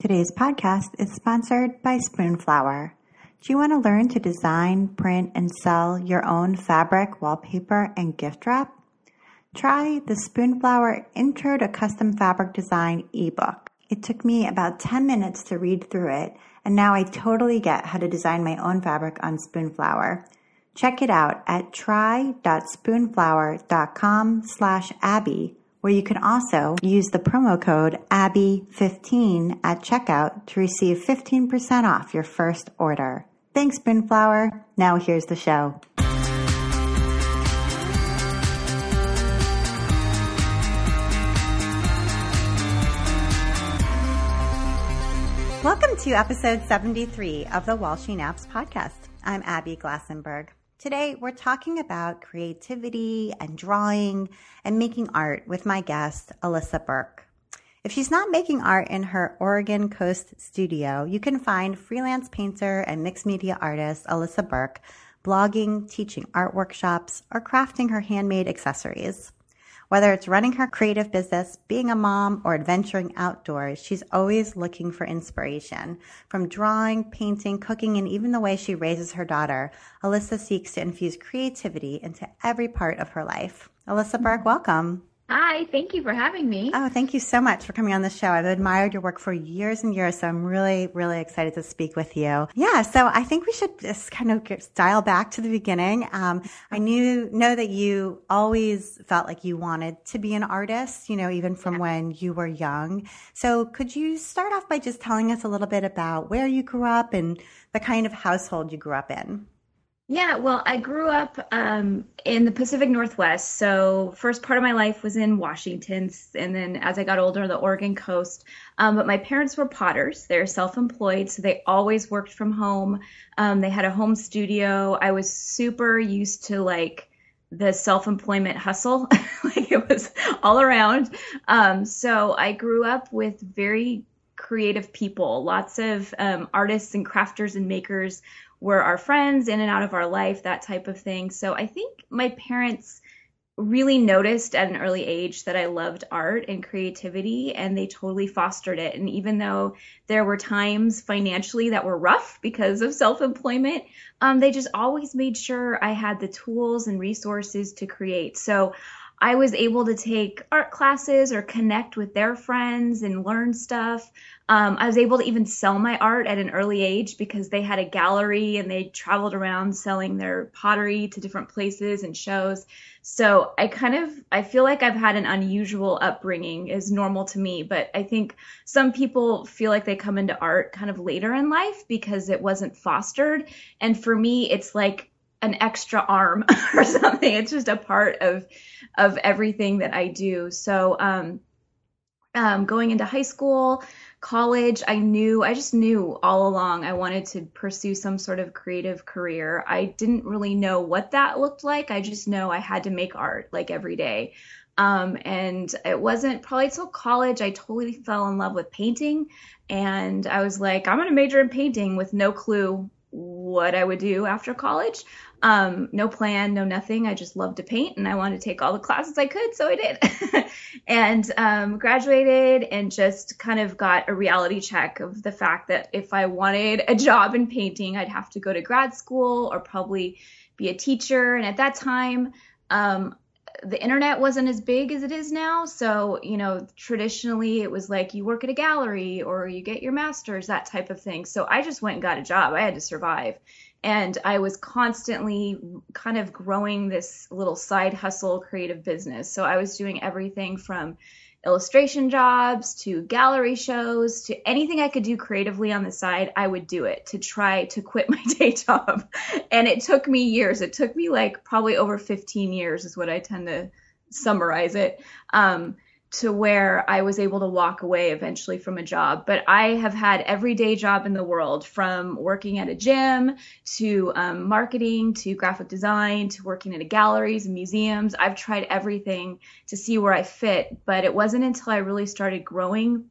Today's podcast is sponsored by Spoonflower. Do you want to learn to design, print, and sell your own fabric, wallpaper, and gift wrap? Try the Spoonflower Intro to Custom Fabric Design ebook. It took me about 10 minutes to read through it, and now I totally get how to design my own fabric on Spoonflower. Check it out at try.spoonflower.com slash Abby where you can also use the promo code ABBY15 at checkout to receive 15% off your first order. Thanks, Spoonflower. Now here's the show. Welcome to episode 73 of the While She Naps podcast. I'm Abby Glassenberg. Today, we're talking about creativity and drawing and making art with my guest, Alisa Burke. If she's not making art in her Oregon Coast studio, you can find freelance painter and mixed media artist Alisa Burke blogging, teaching art workshops, or crafting her handmade accessories. Whether it's running her creative business, being a mom, or adventuring outdoors, she's always looking for inspiration. From drawing, painting, cooking, and even the way she raises her daughter, Alisa seeks to infuse creativity into every part of her life. Alisa Burke, welcome. Hi, thank you for having me. Oh, thank you so much for coming on the show. I've admired your work for years and years, so I'm really, really excited to speak with you. Yeah, so I think we should just kind of dial back to the beginning. Um, I knew know that you always felt like you wanted to be an artist, you know, even from yeah. when you were young. So could you start off by just telling us a little bit about where you grew up and the kind of household you grew up in? Yeah, well, I grew up um, in the Pacific Northwest. So, first part of my life was in Washington, and then as I got older, the Oregon coast. Um, but my parents were potters. They're self-employed, so they always worked from home. Um, they had a home studio. I was super used to like the self-employment hustle, like it was all around. Um, so I grew up with very creative people, lots of um, artists and crafters and makers were our friends in and out of our life, that type of thing. So I think my parents really noticed at an early age that I loved art and creativity, and they totally fostered it. And even though there were times financially that were rough because of self employment, um, they just always made sure I had the tools and resources to create. So I was able to take art classes or connect with their friends and learn stuff. Um, I was able to even sell my art at an early age because they had a gallery and they traveled around selling their pottery to different places and shows. So I kind of I feel like I've had an unusual upbringing is normal to me, but I think some people feel like they come into art kind of later in life because it wasn't fostered. And for me, it's like an extra arm or something. It's just a part of of everything that I do. So um, um, going into high school, college, I knew, I just knew all along I wanted to pursue some sort of creative career. I didn't really know what that looked like. I just know I had to make art like every day. Um, and it wasn't probably till college I totally fell in love with painting. And I was like, I'm to major in painting with no clue what I would do after college. Um, no plan, no nothing. I just loved to paint and I wanted to take all the classes I could, so I did. and um, graduated and just kind of got a reality check of the fact that if I wanted a job in painting, I'd have to go to grad school or probably be a teacher. And at that time, um, the internet wasn't as big as it is now. So, you know, traditionally it was like you work at a gallery or you get your master's, that type of thing. So I just went and got a job. I had to survive. And I was constantly kind of growing this little side hustle creative business. So I was doing everything from illustration jobs to gallery shows to anything I could do creatively on the side, I would do it to try to quit my day job. And it took me years. It took me like probably over 15 years, is what I tend to summarize it. Um, to where I was able to walk away eventually from a job. But I have had every day job in the world from working at a gym to um, marketing to graphic design to working at galleries and museums. I've tried everything to see where I fit. But it wasn't until I really started growing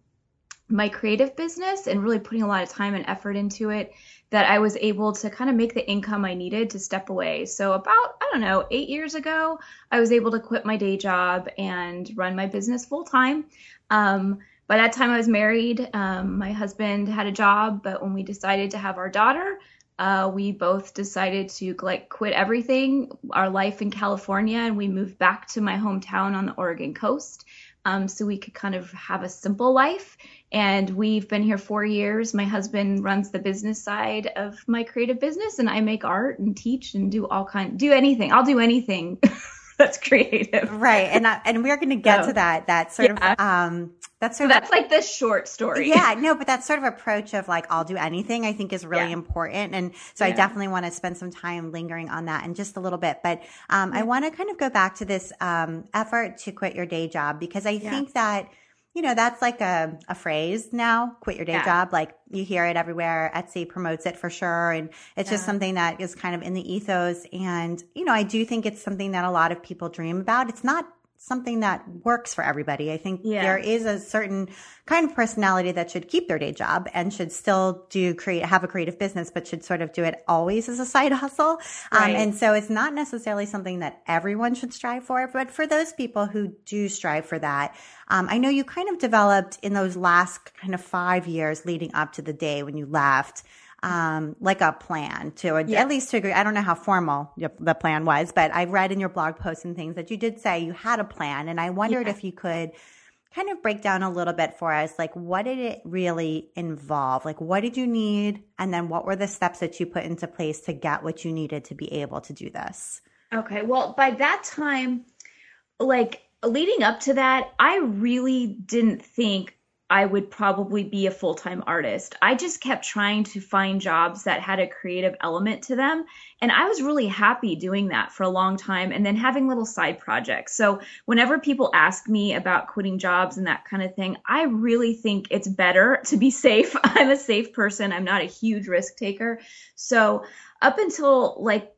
my creative business and really putting a lot of time and effort into it that I was able to kind of make the income I needed to step away. So, about, I don't know, eight years ago, I was able to quit my day job and run my business full time. Um, by that time I was married. Um, my husband had a job, but when we decided to have our daughter, uh, we both decided to like quit everything, our life in California, and we moved back to my hometown on the Oregon coast. Um, so we could kind of have a simple life. And we've been here four years. My husband runs the business side of my creative business, and I make art and teach and do all kind, do anything. I'll do anything that's creative. Right. And I, and we're going to get so, to that that sort yeah. of um that's sort so of that's like the short story. Yeah, no, but that sort of approach of like I'll do anything I think is really yeah. important. And so yeah. I definitely want to spend some time lingering on that in just a little bit. But um I want to kind of go back to this um effort to quit your day job because I think that you know, that's like a, a phrase now, quit your day yeah. job. Like you hear it everywhere. Etsy promotes it for sure. And it's yeah. just something that is kind of in the ethos. And, you know, I do think it's something that a lot of people dream about. It's not something that works for everybody. I think yeah. there is a certain kind of personality that should keep their day job and should still do create, have a creative business, but should sort of do it always as a side hustle. Um, right. Um, and so it's not necessarily something that everyone should strive for, but for those people who do strive for that, um, I know you kind of developed in those last kind of five years leading up to the day when you left um, like a plan to yeah. at least to agree. I don't know how formal the plan was, but I read in your blog posts and things that you did say you had a plan, and I wondered yeah. if you could kind of break down a little bit for us like what did it really involve like what did you need and then what were the steps that you put into place to get what you needed to be able to do this okay well by that time like leading up to that i really didn't think I would probably be a full time artist. I just kept trying to find jobs that had a creative element to them. And I was really happy doing that for a long time and then having little side projects. So, whenever people ask me about quitting jobs and that kind of thing, I really think it's better to be safe. I'm a safe person, I'm not a huge risk taker. So, up until like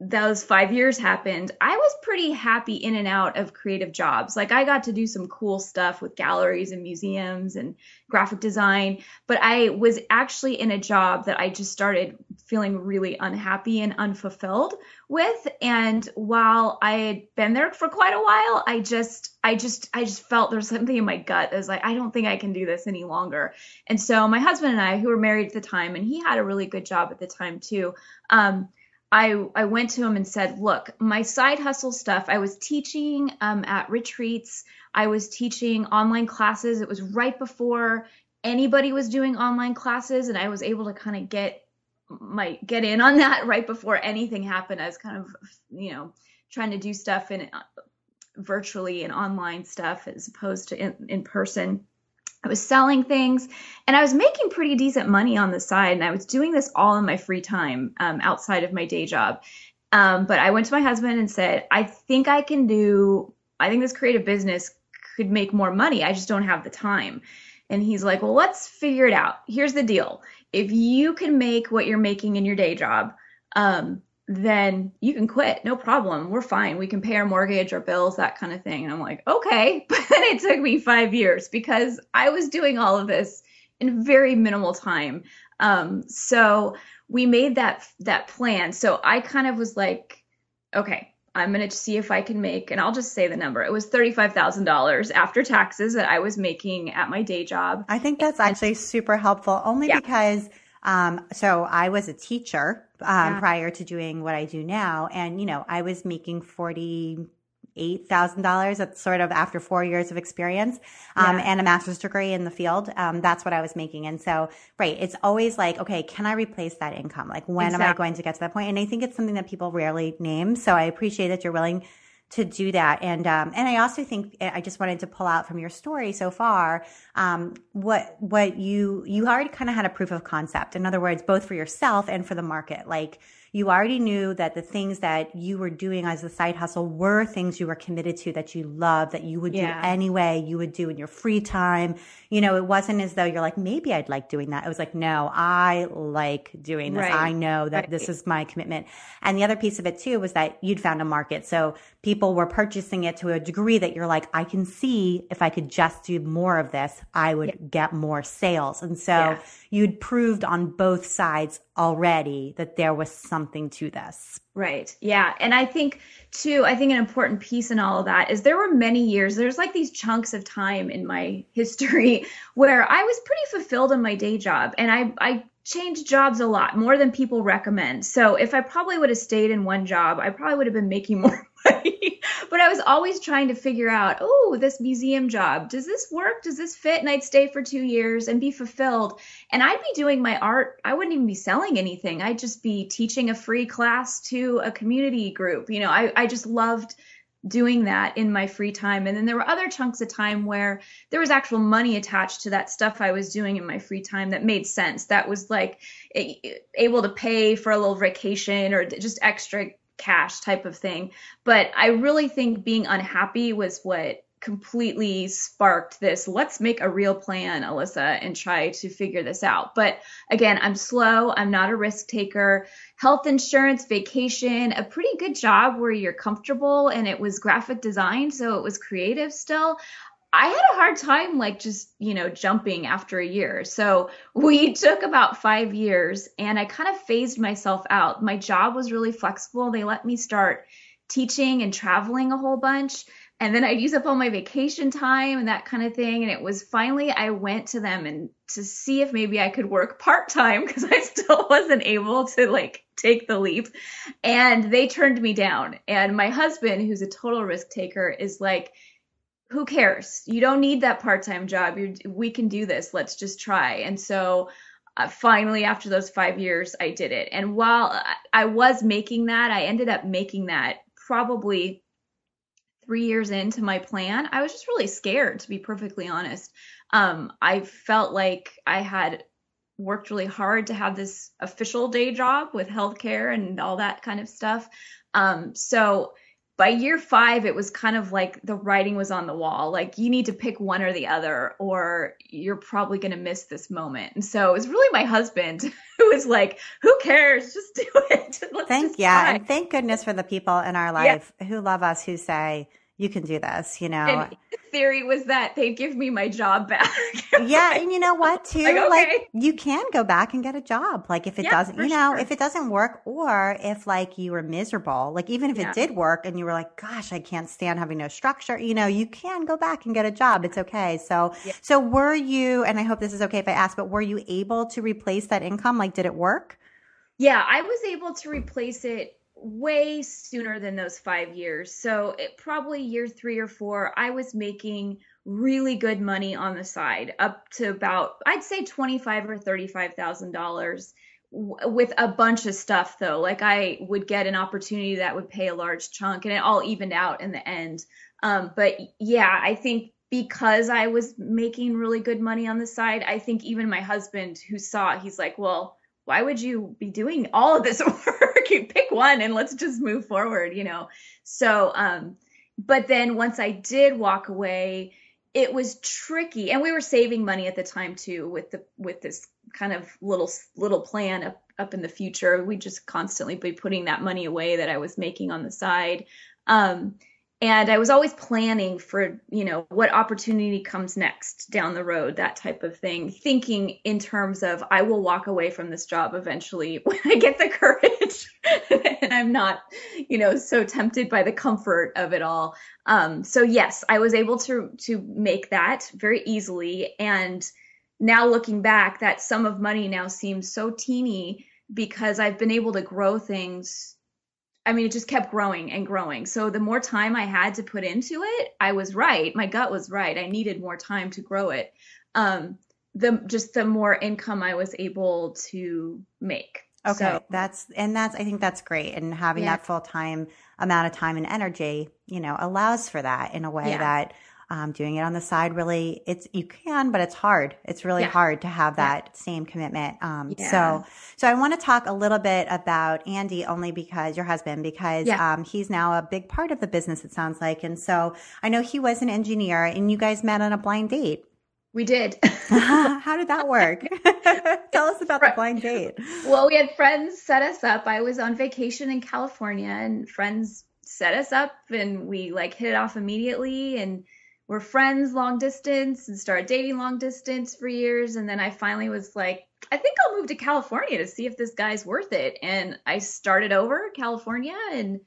those five years happened, I was pretty happy in and out of creative jobs. Like I got to do some cool stuff with galleries and museums and graphic design, but I was actually in a job that I just started feeling really unhappy and unfulfilled with. And while I had been there for quite a while, I just, I just, I just felt there's something in my gut that was like, I don't think I can do this any longer. And so my husband and I, who were married at the time, and he had a really good job at the time too, um, I, I went to him and said, look, my side hustle stuff, I was teaching um, at retreats, I was teaching online classes. It was right before anybody was doing online classes, and I was able to kind of get my get in on that right before anything happened. I was kind of, you know, trying to do stuff in uh, virtually and online stuff as opposed to in, in person. I was selling things and I was making pretty decent money on the side. And I was doing this all in my free time um, outside of my day job. Um, but I went to my husband and said, I think I can do, I think this creative business could make more money. I just don't have the time. And he's like, Well, let's figure it out. Here's the deal if you can make what you're making in your day job, um, then you can quit. No problem. We're fine. We can pay our mortgage, our bills, that kind of thing. And I'm like, okay. But then it took me five years because I was doing all of this in very minimal time. Um, so we made that that plan. So I kind of was like, okay, I'm gonna see if I can make, and I'll just say the number. It was thirty-five thousand dollars after taxes that I was making at my day job. I think that's actually super helpful, only yeah. because um, so I was a teacher um, yeah. prior to doing what I do now, and you know I was making forty eight thousand dollars. That's sort of after four years of experience um, yeah. and a master's degree in the field. Um, that's what I was making, and so right, it's always like, okay, can I replace that income? Like, when exactly. am I going to get to that point? And I think it's something that people rarely name. So I appreciate that you're willing to do that. And um, and I also think I just wanted to pull out from your story so far um, what what you you already kind of had a proof of concept. In other words, both for yourself and for the market. Like you already knew that the things that you were doing as a side hustle were things you were committed to that you love that you would yeah. do anyway you would do in your free time you know it wasn't as though you're like maybe i'd like doing that it was like no i like doing this right. i know that right. this is my commitment and the other piece of it too was that you'd found a market so people were purchasing it to a degree that you're like i can see if i could just do more of this i would yeah. get more sales and so yeah you'd proved on both sides already that there was something to this. Right. Yeah. And I think too, I think an important piece in all of that is there were many years, there's like these chunks of time in my history where I was pretty fulfilled in my day job. And I, I changed jobs a lot more than people recommend. So if I probably would have stayed in one job, I probably would have been making more money. but I was always trying to figure out, oh, this museum job, does this work? Does this fit? And I'd stay for two years and be fulfilled. And I'd be doing my art. I wouldn't even be selling anything. I'd just be teaching a free class to a community group. You know, I, I just loved doing that in my free time. And then there were other chunks of time where there was actual money attached to that stuff I was doing in my free time that made sense. That was like able to pay for a little vacation or just extra cash type of thing. But I really think being unhappy was what completely sparked this let's make a real plan alisa and try to figure this out but again i'm slow i'm not a risk taker health insurance vacation a pretty good job where you're comfortable and it was graphic design so it was creative still I had a hard time like just, you know, jumping after a year. So we took about five years and I kind of phased myself out. My job was really flexible. They let me start teaching and traveling a whole bunch and then I'd use up all my vacation time and that kind of thing. And it was finally I went to them and to see if maybe I could work part time because I still wasn't able to like take the leap. And they turned me down. And my husband, who's a total risk taker, is like, who cares? You don't need that part time job. You're, we can do this. Let's just try. And so uh, finally, after those five years, I did it. And while I was making that, I ended up making that probably three years into my plan, I was just really scared, to be perfectly honest. Um, I felt like I had worked really hard to have this official day job with healthcare and all that kind of stuff. Um, so by year five, it was kind of like the writing was on the wall. Like you need to pick one or the other, or you're probably going to miss this moment. And so it was really my husband who was like, "Who cares? Just do it." Let's thank yeah, try. and thank goodness for the people in our life yeah. who love us who say you can do this, you know. And theory was that they'd give me my job back. yeah, and you know what too? Like, okay. like, you can go back and get a job. Like if it yeah, doesn't, you know, sure. if it doesn't work or if like you were miserable, like even if yeah. it did work and you were like, gosh, I can't stand having no structure, you know, you can go back and get a job. It's okay. So yeah. so were you and I hope this is okay if I ask, but were you able to replace that income? Like did it work? Yeah, I was able to replace it way sooner than those five years. So it, probably year three or four, I was making really good money on the side, up to about I'd say twenty five or thirty five thousand dollars with a bunch of stuff though like i would get an opportunity that would pay a large chunk and it all evened out in the end um, but yeah i think because i was making really good money on the side i think even my husband who saw it he's like well why would you be doing all of this work you pick one and let's just move forward, you know. So, um, but then once I did walk away, it was tricky, and we were saving money at the time too with the with this kind of little little plan up up in the future. We just constantly be putting that money away that I was making on the side. Um, and I was always planning for, you know, what opportunity comes next down the road, that type of thing, thinking in terms of I will walk away from this job eventually when I get the courage and I'm not, you know, so tempted by the comfort of it all. Um, so yes, I was able to to make that very easily and now looking back that sum of money now seems so teeny because I've been able to grow things I mean, it just kept growing and growing. So the more time I had to put into it, I was right. My gut was right. I needed more time to grow it. Um, the just the more income I was able to make. Okay, so, that's and that's I think that's great, and having yeah. that full time amount of time and energy, you know, allows for that in a way yeah. that um, doing it on the side really it's you can but it's hard it's really yeah. hard to have that yeah. same commitment um, yeah. so so i want to talk a little bit about andy only because your husband because um, he's now a big part of the business it sounds like and so i know he was an engineer and you guys met on a blind date we did. How did that work? Tell us about the blind date. Well, we had friends set us up. I was on vacation in California and friends set us up and we like hit it off immediately and were friends long distance and started dating long distance for years. And then I finally was like, I think I'll move to California to see if this guy's worth it. And I started over California and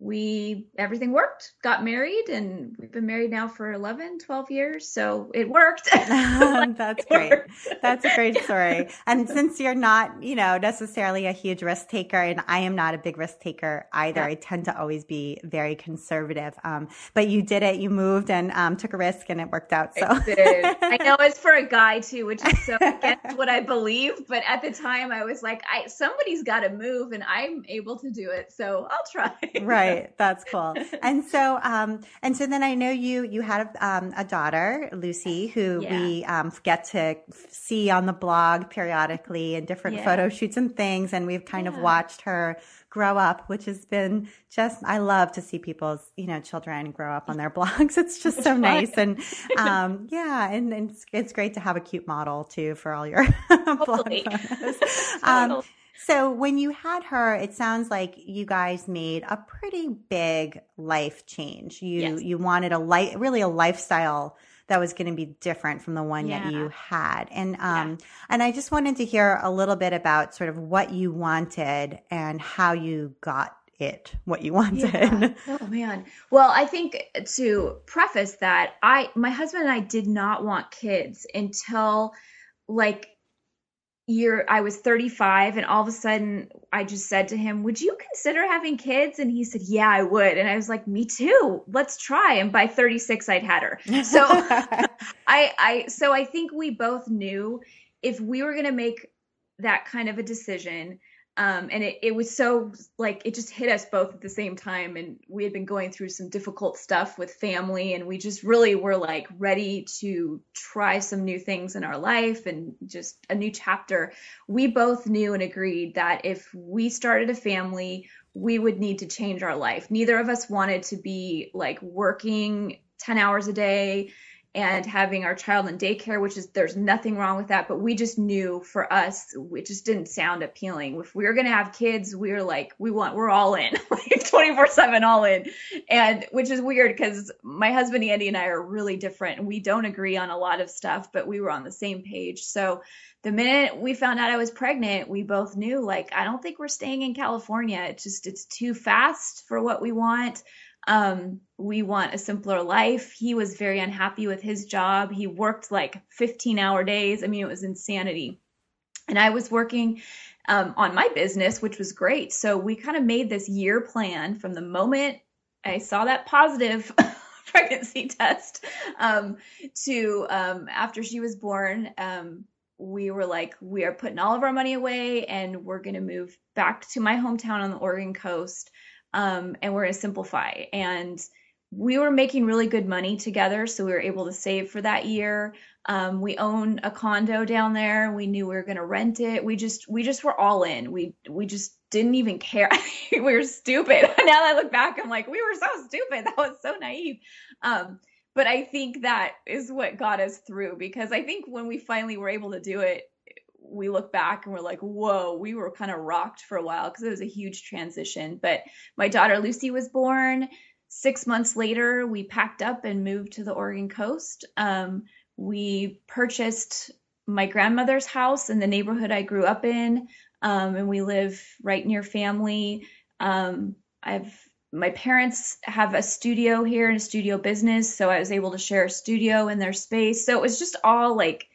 we everything worked got married and we've been married now for 11 12 years so it worked. That's it great. worked. that's a great story. And since you're not you know necessarily a huge risk taker and i am not a big risk taker either yeah. i tend to always be very conservative um, but you did it you moved and um, took a risk and it worked out so. I, I know it's for a guy too which is so against what i believe but at the time i was like i somebody's got to move and i'm able to do it so i'll try. Right right. That's cool. And so, um, and so then I know you, you had um, a daughter, Lucy, who yeah. we um, get to see on the blog periodically in different yeah. photo shoots and things. And we've kind yeah. of watched her grow up, which has been just, I love to see people's, you know, children grow up on their blogs. It's just so nice. And, um, yeah, and, and it's, it's, great to have a cute model too for all your blog photos. Um, so when you had her, it sounds like you guys made a pretty big life change. You yes. you wanted a light, really a lifestyle that was going to be different from the one yeah. that you had. And um yeah. and I just wanted to hear a little bit about sort of what you wanted and how you got it what you wanted. Yeah. Oh man. Well, I think to preface that, I my husband and I did not want kids until like year I was 35 and all of a sudden I just said to him, "Would you consider having kids?" And he said, "Yeah, I would." And I was like, "Me too. Let's try." And by 36 I'd had her. So I I so I think we both knew if we were going to make that kind of a decision um, and it, it was so like it just hit us both at the same time. And we had been going through some difficult stuff with family and we just really were like ready to try some new things in our life and just a new chapter. We both knew and agreed that if we started a family we would need to change our life. Neither of us wanted to be like working 10 hours a day and having our child in daycare, which is there's nothing wrong with that, but we just knew for us, it just didn't sound appealing. If we were gonna have kids, we were like, we want, we're all in, like 24 seven, all in, and which is weird because my husband Andy and I are really different, and we don't agree on a lot of stuff, but we were on the same page. So the minute we found out I was pregnant, we both knew like I don't think we're staying in California. It's just it's too fast for what we want. Um, we want a simpler life. He was very unhappy with his job. He worked like 15 hour days. I mean, it was insanity. And I was working um, on my business, which was great. So we kind of made this year plan from the moment I saw that positive pregnancy test um, to um, after she was born. Um, we were like, we are putting all of our money away and we're going to move back to my hometown on the Oregon coast um, and we're going to simplify. And we were making really good money together, so we were able to save for that year. Um, we own a condo down there. We knew we were going to rent it. We just we just were all in. We we just didn't even care. we were stupid. now that I look back, I'm like, we were so stupid. That was so naive. Um, but I think that is what got us through because I think when we finally were able to do it, we look back and we're like, whoa, we were kind of rocked for a while because it was a huge transition. But my daughter Lucy was born. Six months later, we packed up and moved to the Oregon coast. Um, we purchased my grandmother's house in the neighborhood I grew up in, um, and we live right near family. Um, I've my parents have a studio here and a studio business, so I was able to share a studio in their space. So it was just all like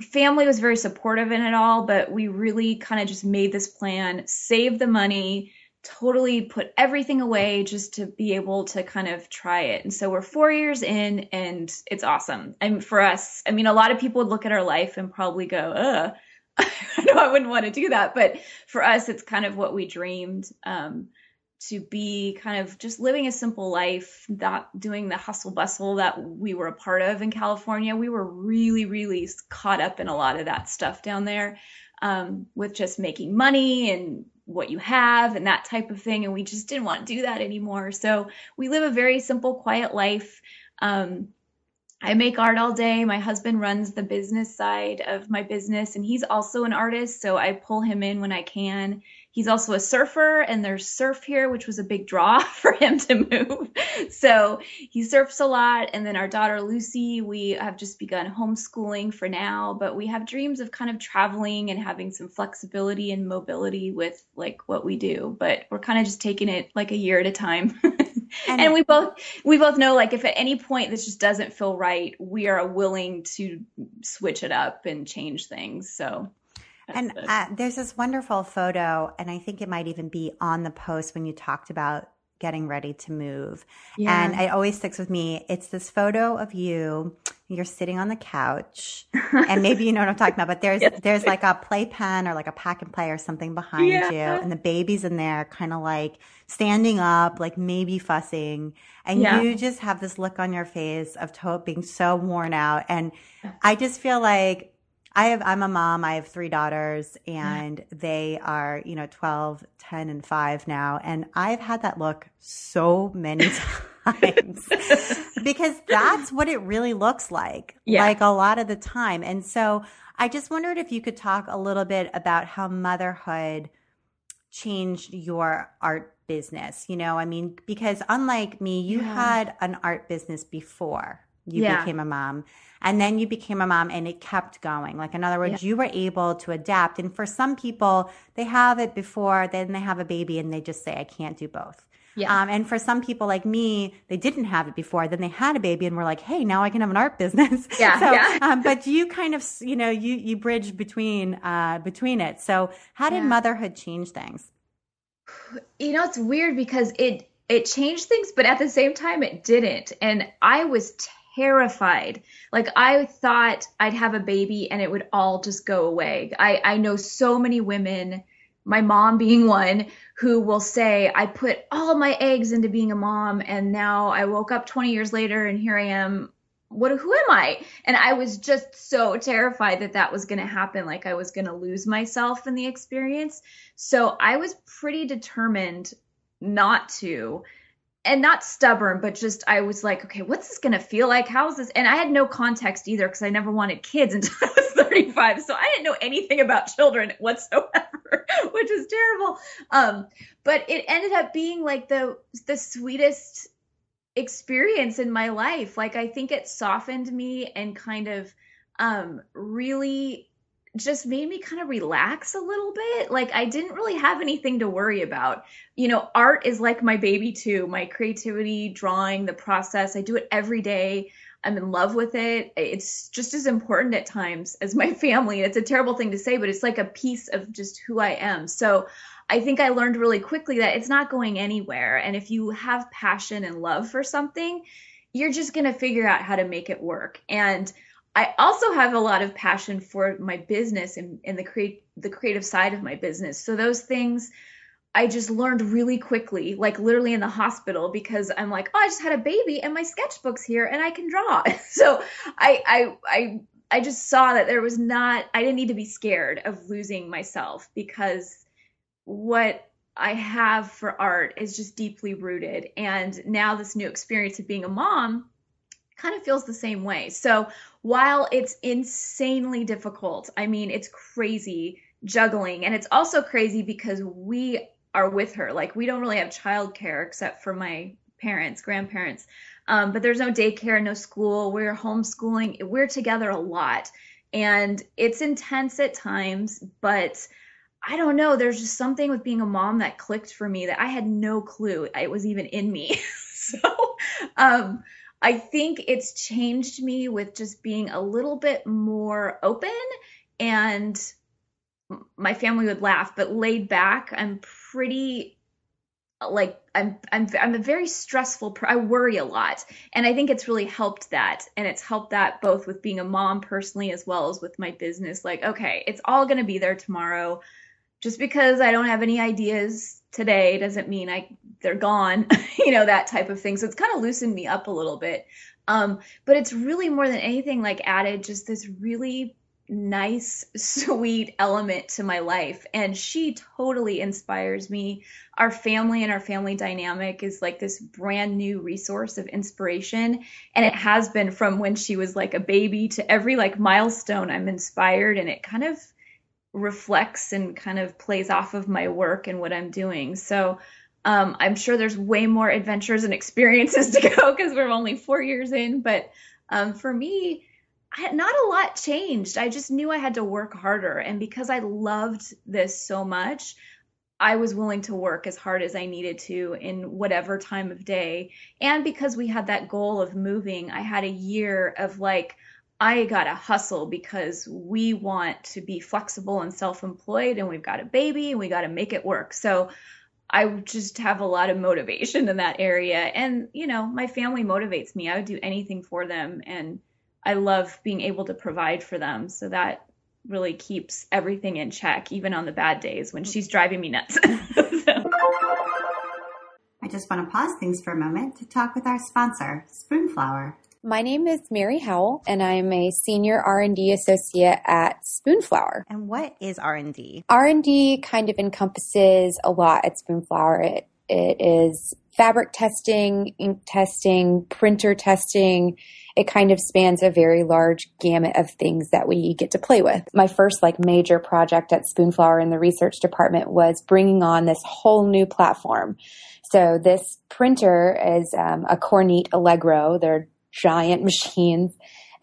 family was very supportive in it all, but we really kind of just made this plan, saved the money, totally put everything away just to be able to kind of try it. And so we're four years in and it's awesome. And for us, I mean, a lot of people would look at our life and probably go, uh, I know I wouldn't want to do that. But for us, it's kind of what we dreamed. Um, to be kind of just living a simple life, not doing the hustle bustle that we were a part of in California. We were really, really caught up in a lot of that stuff down there um, with just making money and what you have and that type of thing. And we just didn't want to do that anymore. So we live a very simple, quiet life. Um, I make art all day. My husband runs the business side of my business, and he's also an artist. So I pull him in when I can. He's also a surfer, and there's surf here, which was a big draw for him to move. So he surfs a lot. And then our daughter Lucy, we have just begun homeschooling for now, but we have dreams of kind of traveling and having some flexibility and mobility with like what we do. But we're kind of just taking it like a year at a time. and, and we both we both know like if at any point this just doesn't feel right, we are willing to switch it up and change things. So and uh, there's this wonderful photo, and I think it might even be on the post when you talked about getting ready to move. Yeah. And it always sticks with me. It's this photo of you. You're sitting on the couch, and maybe you know what I'm talking about. But there's yes. there's like a playpen or like a pack and play or something behind yeah. you, and the baby's in there, kind of like standing up, like maybe fussing, and yeah. you just have this look on your face of to- being so worn out. And I just feel like I have I'm a mom. I have three daughters mm-hmm. and they are, you know, 12, 10 and 5 now and I've had that look so many times because that's what it really looks like. Yeah. Like a lot of the time. And so I just wondered if you could talk a little bit about how motherhood changed your art business. You know, I mean, because unlike me, you yeah. had an art business before you yeah. became a mom and then you became a mom and it kept going like in other words yeah. you were able to adapt and for some people they have it before then they have a baby and they just say i can't do both yeah. Um, and for some people like me, they didn't have it before. Then they had a baby and were like, "Hey, now I can have an art business." Yeah. so, yeah. Um, but you kind of, you know, you you bridge between uh, between it. So, how did yeah. motherhood change things? You know, it's weird because it it changed things, but at the same time, it didn't. And I was terrified. Like I thought I'd have a baby and it would all just go away. I, I know so many women, my mom being one, who will say, I put all my eggs into being a mom and now I woke up 20 years later and here I am. What who am I? And I was just so terrified that that was going to happen like I was going to lose myself in the experience. So I was pretty determined not to and not stubborn, but just I was like, okay, what's this gonna feel like? How's this? And I had no context either because I never wanted kids until I was 35, so I didn't know anything about children whatsoever, which is terrible. Um, but it ended up being like the the sweetest experience in my life. Like I think it softened me and kind of um, really just made me kind of relax a little bit. Like I didn't really have anything to worry about. You know, art is like my baby too. My creativity, drawing, the process. I do it every day. I'm in love with it. It's just as important at times as my family. It's a terrible thing to say, but it's like a piece of just who I am. So I think I learned really quickly that it's not going anywhere. And if you have passion and love for something, you're just going to figure out how to make it work. And I also have a lot of passion for my business and, and the create the creative side of my business. So those things I just learned really quickly, like literally in the hospital, because I'm like, oh, I just had a baby and my sketchbook's here and I can draw. so I I I I just saw that there was not I didn't need to be scared of losing myself because what I have for art is just deeply rooted. And now this new experience of being a mom kind of feels the same way. So while it's insanely difficult, I mean, it's crazy juggling. And it's also crazy because we are with her. Like, we don't really have childcare except for my parents, grandparents. Um, but there's no daycare, no school. We're homeschooling. We're together a lot. And it's intense at times, but I don't know. There's just something with being a mom that clicked for me that I had no clue it was even in me. so, um, I think it's changed me with just being a little bit more open and my family would laugh, but laid back. I'm pretty like I'm I'm I'm a very stressful I worry a lot. And I think it's really helped that. And it's helped that both with being a mom personally as well as with my business. Like okay it's all going to be there tomorrow just because I don't have any ideas today doesn't mean I they're gone, you know, that type of thing. So it's kind of loosened me up a little bit. Um, but it's really more than anything like added just this really nice, sweet element to my life. And she totally inspires me. Our family and our family dynamic is like this brand new resource of inspiration. And it has been from when she was like a baby to every like milestone I'm inspired. And it kind of reflects and kind of plays off of my work and what I'm doing. So um, I'm sure there's way more adventures and experiences to go because we're only four years in. But um, for me, I, not a lot changed. I just knew I had to work harder. And because I loved this so much, I was willing to work as hard as I needed to in whatever time of day. And because we had that goal of moving, I had a year of like, I got to hustle because we want to be flexible and self employed, and we've got a baby and we got to make it work. So I just have a lot of motivation in that area. And, you know, my family motivates me. I would do anything for them. And I love being able to provide for them. So that really keeps everything in check, even on the bad days when she's driving me nuts. so. I just want to pause things for a moment to talk with our sponsor, Spoonflower. My name is Mary Howell, and I'm a senior R&D associate at Spoonflower. And what is R&D? R&D kind of encompasses a lot at Spoonflower. It, it is fabric testing, ink testing, printer testing. It kind of spans a very large gamut of things that we get to play with. My first like major project at Spoonflower in the research department was bringing on this whole new platform. So this printer is um, a Kornit Allegro. They're giant machines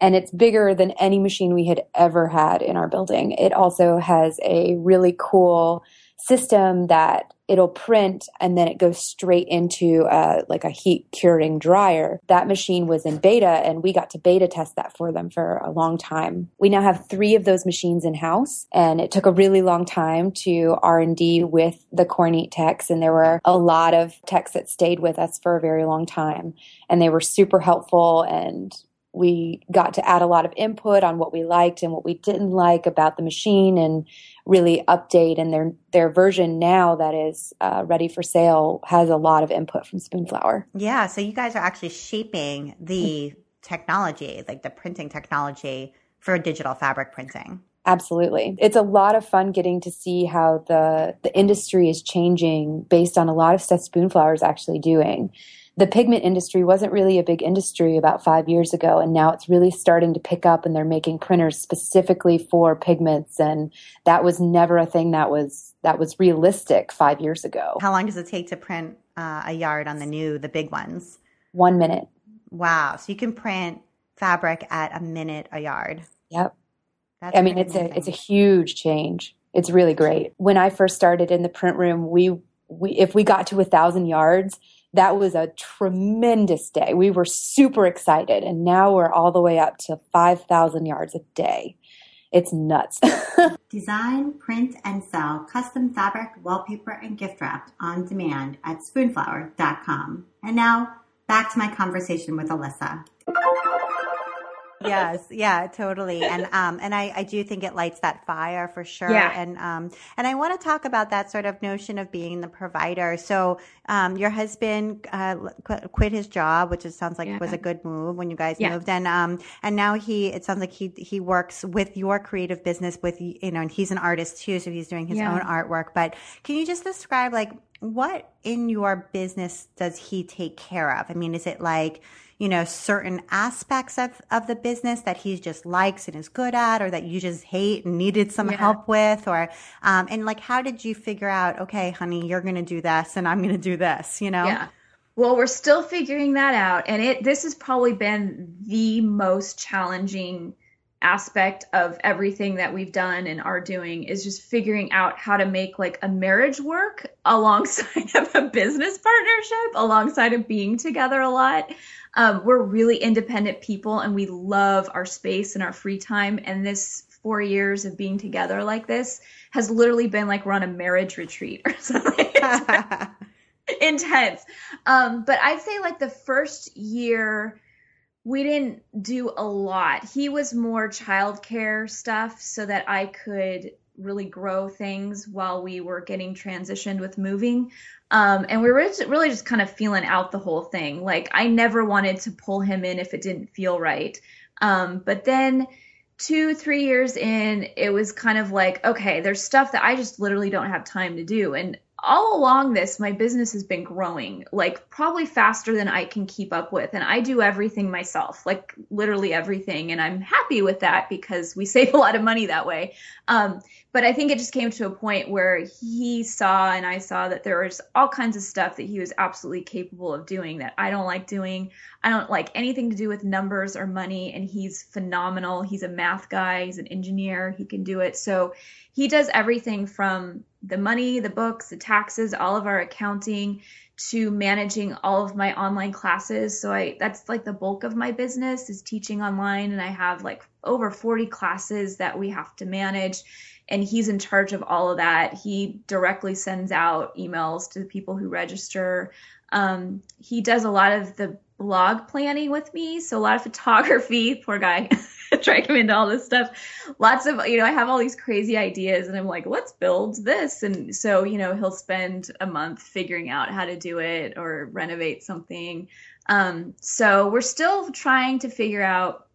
and it's bigger than any machine we had ever had in our building. It also has a really cool system that it'll print and then it goes straight into a, like a heat curing dryer. That machine was in beta and we got to beta test that for them for a long time. We now have three of those machines in house and it took a really long time to R&D with the Kornit techs and there were a lot of techs that stayed with us for a very long time and they were super helpful and we got to add a lot of input on what we liked and what we didn't like about the machine and really update and their their version now that is uh, ready for sale has a lot of input from Spoonflower. Yeah, so you guys are actually shaping the technology, like the printing technology for digital fabric printing. Absolutely. It's a lot of fun getting to see how the the industry is changing based on a lot of stuff Spoonflower is actually doing the pigment industry wasn't really a big industry about five years ago, and now it's really starting to pick up, and they're making printers specifically for pigments, and that was never a thing that was that was realistic five years ago. How long does it take to print uh, a yard on the new, the big ones? One minute. Wow! So you can print fabric at a minute a yard. Yep. That's I mean, it's amazing. a it's a huge change. It's really great. When I first started in the print room, we we if we got to a thousand yards that was a tremendous day. We were super excited. And now we're all the way up to 5,000 yards a day. It's nuts. Design, print, and sell custom fabric, wallpaper, and gift wrap on demand at spoonflower.com. And now back to my conversation with Alisa yes, yeah, totally. And um, and I, I do think it lights that fire for sure. Yeah. And um, and I want to talk about that sort of notion of being the provider. So um, your husband uh, quit his job, which it sounds like yeah. was a good move when you guys yeah. moved, and um, and now he it sounds like he he works with your creative business with you know, and he's an artist too, so he's doing his own artwork. But can you just describe like what in your business does he take care of? I mean, is it like you know, certain aspects of, of the business that he just likes and is good at or that you just hate and needed some yeah. help with or, um, and like, how did you figure out, okay, honey, you're going to do this and I'm going to do this, you know? Yeah. Well, we're still figuring that out. And it, this has probably been the most challenging aspect of everything that we've done and are doing is just figuring out how to make like a marriage work alongside of a business partnership alongside of being together a lot um, we're really independent people and we love our space and our free time. And this four years of being together like this has literally been like we're on a marriage retreat or something. intense. Um, but I'd say like the first year, we didn't do a lot. He was more childcare stuff so that I could really grow things while we were getting transitioned with moving. Um, and we were really just kind of feeling out the whole thing. Like I never wanted to pull him in if it didn't feel right. Um, but then two, three years in, it was kind of like, okay, there's stuff that I just literally don't have time to do. And all along this, my business has been growing, like probably faster than I can keep up with. And I do everything myself, like literally everything. And I'm happy with that because we save a lot of money that way. Um, but I think it just came to a point where he saw and I saw that there was all kinds of stuff that he was absolutely capable of doing that I don't like doing. I don't like anything to do with numbers or money. And he's phenomenal. He's a math guy, he's an engineer, he can do it. So he does everything from the money, the books, the taxes, all of our accounting to managing all of my online classes. So I that's like the bulk of my business is teaching online and I have like over 40 classes that we have to manage and he's in charge of all of that. He directly sends out emails to the people who register. Um, he does a lot of the blog planning with me, so a lot of photography. Poor guy. dragged him into all this stuff. Lots of, you know, I have all these crazy ideas and I'm like, let's build this. And so, you know, he'll spend a month figuring out how to do it or renovate something. Um, so we're still trying to figure out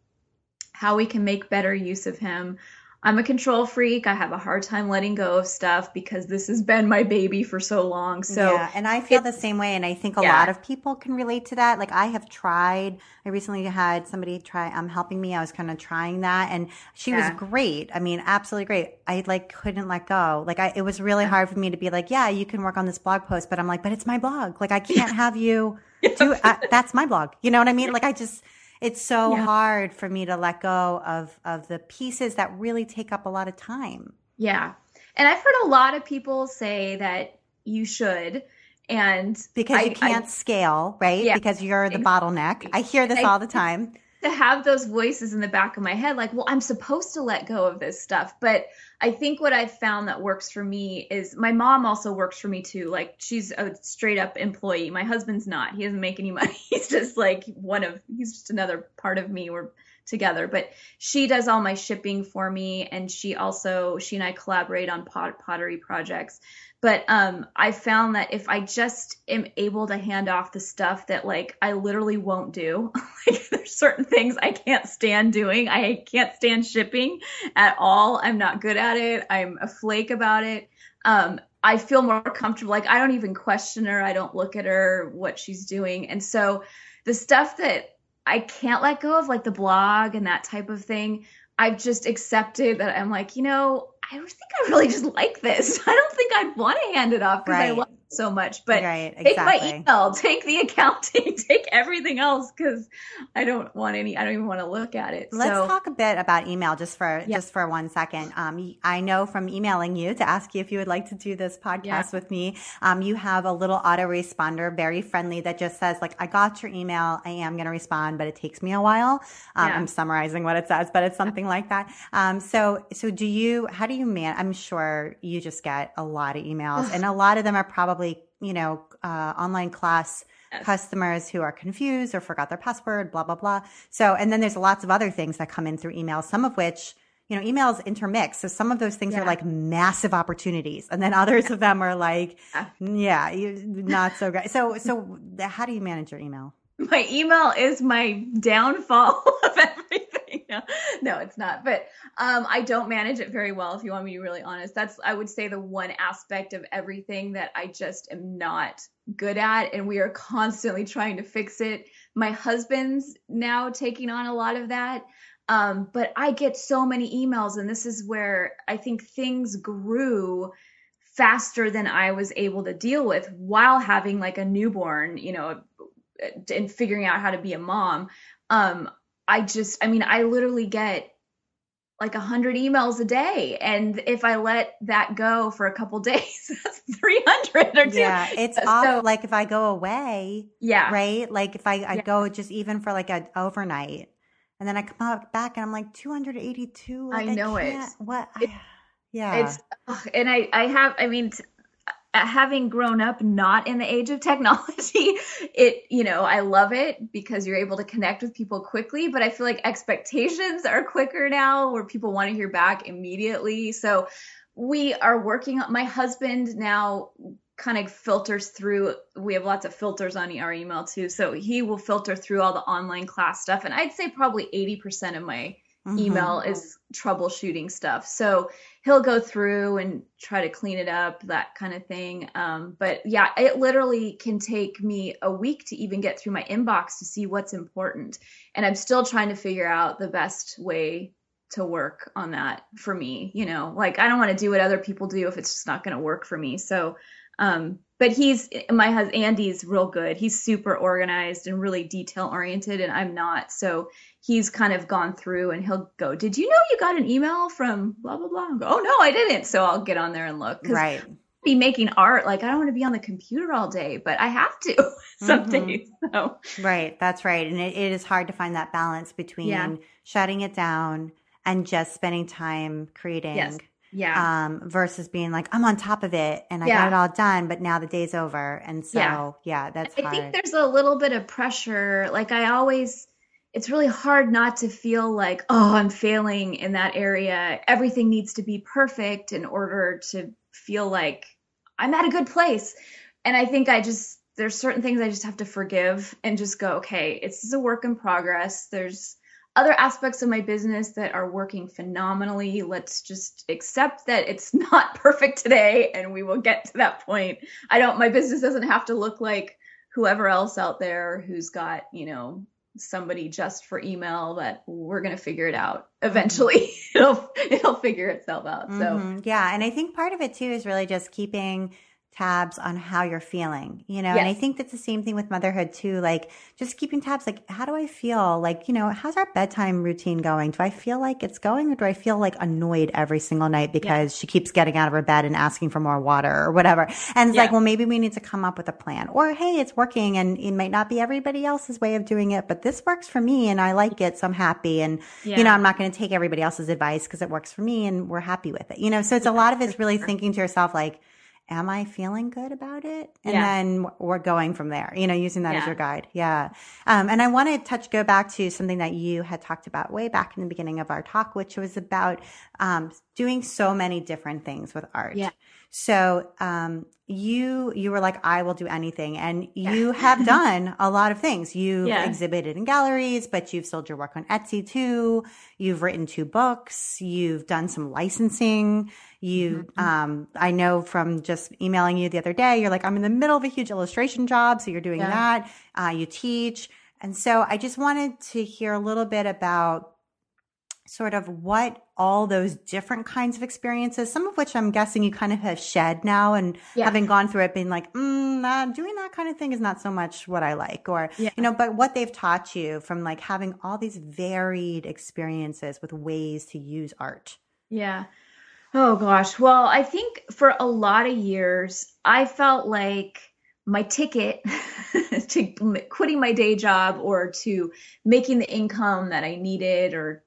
how we can make better use of him. I'm a control freak. I have a hard time letting go of stuff because this has been my baby for so long. So Yeah, and I feel the same way and I think a yeah. lot of people can relate to that. Like I have tried I recently had somebody try um helping me. I was kind of trying that and she yeah. was great. I mean, absolutely great. I like couldn't let go. Like I it was really hard for me to be like, "Yeah, you can work on this blog post," but I'm like, "But it's my blog. Like I can't have you do uh, that's my blog." You know what I mean? Like I just it's so yeah. hard for me to let go of of the pieces that really take up a lot of time. Yeah. And I've heard a lot of people say that you should and because I, you can't I, scale, right? Yeah, because you're the bottleneck. I hear this I, all the time. To have those voices in the back of my head like, well, I'm supposed to let go of this stuff, but I think what I've found that works for me is my mom also works for me too. Like she's a straight up employee. My husband's not. He doesn't make any money. He's just like one of he's just another part of me. We're together. But she does all my shipping for me and she also she and I collaborate on pot, pottery projects but um, I found that if I just am able to hand off the stuff that like I literally won't do, like there's certain things I can't stand doing. I can't stand shipping at all. I'm not good at it. I'm a flake about it. Um, I feel more comfortable. Like I don't even question her. I don't look at her what she's doing. And so the stuff that I can't let go of, like the blog and that type of thing, I've just accepted that I'm like, you know, I think I really just like this. I don't think I'd want to hand it off because right. I love so much. But right, exactly. take my email, take the accounting, take everything else because I don't want any. I don't even want to look at it. Let's so, talk a bit about email just for yeah. just for one second. Um, I know from emailing you to ask you if you would like to do this podcast yeah. with me. Um, you have a little autoresponder, very friendly, that just says like, "I got your email. I am going to respond, but it takes me a while." Um, yeah. I'm summarizing what it says, but it's something like that. Um, so so do you? How do you man? I'm sure you just get a lot of emails, and a lot of them are probably you know uh, online class yes. customers who are confused or forgot their password, blah blah blah. So, and then there's lots of other things that come in through email, some of which you know, emails intermix. So some of those things yeah. are like massive opportunities, and then others of them are like, yeah, you, not so great. So, so how do you manage your email? My email is my downfall of everything. No, no, it's not. But um, I don't manage it very well, if you want me to be really honest. That's, I would say, the one aspect of everything that I just am not good at. And we are constantly trying to fix it. My husband's now taking on a lot of that. Um, but I get so many emails, and this is where I think things grew faster than I was able to deal with while having like a newborn, you know, and figuring out how to be a mom. Um, I just, I mean, I literally get like a hundred emails a day. And if I let that go for a couple days, that's 300 or two. Yeah. It's so, off. Like if I go away. Yeah. Right. Like if I, I yeah. go just even for like an overnight and then I come back and I'm like 282. Like, I know I it. What? It, I, yeah. It's, and I, I have, I mean, having grown up not in the age of technology it you know i love it because you're able to connect with people quickly but i feel like expectations are quicker now where people want to hear back immediately. So we are working on my husband now kind of filters through we have lots of filters on our email too so he will filter through all the online class stuff and i'd say probably 80% of my mm-hmm. email is troubleshooting stuff. So he'll go through and try to clean it up, that kind of thing. Um, but yeah, it literally can take me a week to even get through my inbox to see what's important. And I'm still trying to figure out the best way to work on that for me. You know, like I don't want to do what other people do if it's just not going to work for me. So, um, but he's my husband Andy's real good. He's super organized and really detail oriented, and I'm not. So he's kind of gone through and he'll go, "Did you know you got an email from blah blah blah?" Go, "Oh no, I didn't." So I'll get on there and look. Right. Be making art like I don't want to be on the computer all day, but I have to some mm-hmm. days. So. Right, that's right, and it, it is hard to find that balance between yeah. shutting it down and just spending time creating. Yes. Yeah. Um, versus being like, I'm on top of it and I yeah. got it all done, but now the day's over. And so, yeah, yeah that's I hard. think there's a little bit of pressure. Like I always, it's really hard not to feel like, oh, I'm failing in that area. Everything needs to be perfect in order to feel like I'm at a good place. And I think I just, there's certain things I just have to forgive and just go, okay, it's a work in progress. There's, other aspects of my business that are working phenomenally. Let's just accept that it's not perfect today and we will get to that point. I don't, my business doesn't have to look like whoever else out there who's got, you know, somebody just for email but we're going to figure it out eventually it'll it'll figure itself out so mm-hmm. yeah and i think part of it too is really just keeping tabs on how you're feeling, you know? Yes. And I think that's the same thing with motherhood too. Like just keeping tabs, like, how do I feel? Like, you know, how's our bedtime routine going? Do I feel like it's going or do I feel like annoyed every single night because yeah. she keeps getting out of her bed and asking for more water or whatever? And it's yeah. like, well, maybe we need to come up with a plan or, Hey, it's working and it might not be everybody else's way of doing it, but this works for me and I like it. So I'm happy. And, yeah. you know, I'm not going to take everybody else's advice because it works for me and we're happy with it, you know? So it's a lot of it's really thinking to yourself, like, am I feeling good about it? And yeah. then we're going from there, you know, using that yeah. as your guide. Yeah. Um, and I want to touch, go back to something that you had talked about way back in the beginning of our talk, which was about, um, doing so many different things with art. Yeah. So, um, you, you were like, I will do anything. And you have done a lot of things. You've yeah. exhibited in galleries, but you've sold your work on Etsy too. You've written two books. You've done some licensing. You, mm-hmm. um, I know from just emailing you the other day, you're like, I'm in the middle of a huge illustration job. So you're doing yeah. that. Uh, you teach. And so I just wanted to hear a little bit about sort of what all those different kinds of experiences, some of which I'm guessing you kind of have shed now and yeah. having gone through it, being like, mm, nah, doing that kind of thing is not so much what I like, or, yeah. you know, but what they've taught you from like having all these varied experiences with ways to use art. Yeah. Oh gosh. Well, I think for a lot of years, I felt like my ticket to quitting my day job or to making the income that I needed or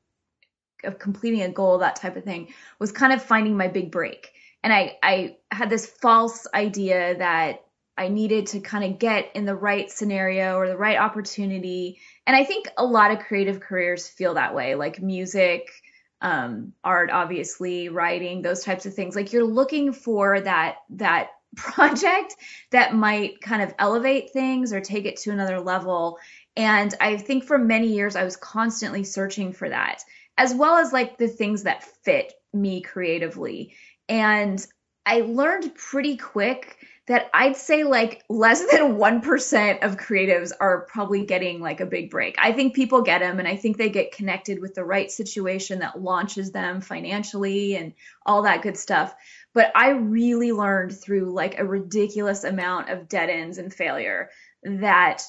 of completing a goal, that type of thing, was kind of finding my big break. And I, I had this false idea that I needed to kind of get in the right scenario or the right opportunity. And I think a lot of creative careers feel that way, like music, um, art, obviously, writing, those types of things. Like you're looking for that that project that might kind of elevate things or take it to another level. And I think for many years I was constantly searching for that, as well as like the things that fit me creatively. And I learned pretty quick that I'd say like less than 1% of creatives are probably getting like a big break. I think people get them and I think they get connected with the right situation that launches them financially and all that good stuff. But I really learned through like a ridiculous amount of dead ends and failure that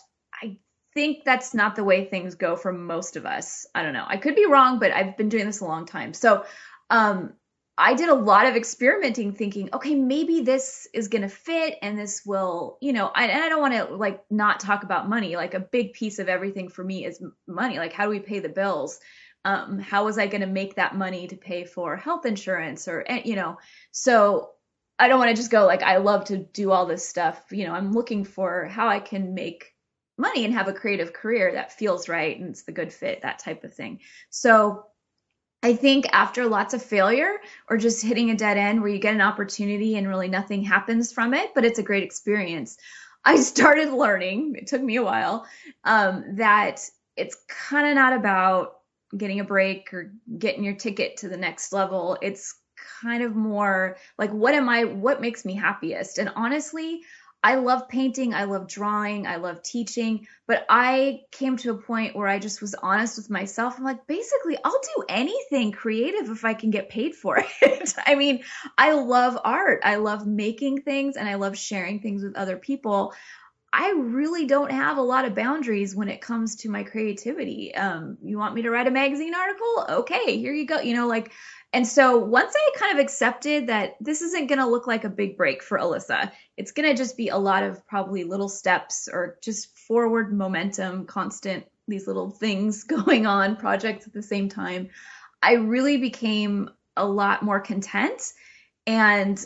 think that's not the way things go for most of us. I don't know. I could be wrong, but I've been doing this a long time. So, um, I did a lot of experimenting thinking, okay, maybe this is going to fit and this will, you know, I, and I don't want to like not talk about money. Like a big piece of everything for me is money. Like, how do we pay the bills? Um, how was I going to make that money to pay for health insurance or, eh, you know, so I don't want to just go like, I love to do all this stuff. You know, I'm looking for how I can make money and have a creative career that feels right and it's the good fit, that type of thing. So, I think after lots of failure or just hitting a dead end where you get an opportunity and really nothing happens from it, but it's a great experience, I started learning, it took me a while, um, that it's kind of not about getting a break or getting your ticket to the next level. It's kind of more like what am I what makes me happiest? And honestly, I love painting, I love drawing, I love teaching, but I came to a point where I just was honest with myself. I'm like, basically, I'll do anything creative if I can get paid for it. I mean, I love art, I love making things, and I love sharing things with other people. I really don't have a lot of boundaries when it comes to my creativity. Um, you want me to write a magazine article? Okay, here you go. You know, like and so once I kind of accepted that this isn't going to look like a big break for Alisa, it's going to just be a lot of probably little steps or just forward momentum, constant, these little things going on, projects at the same time. I really became a lot more content and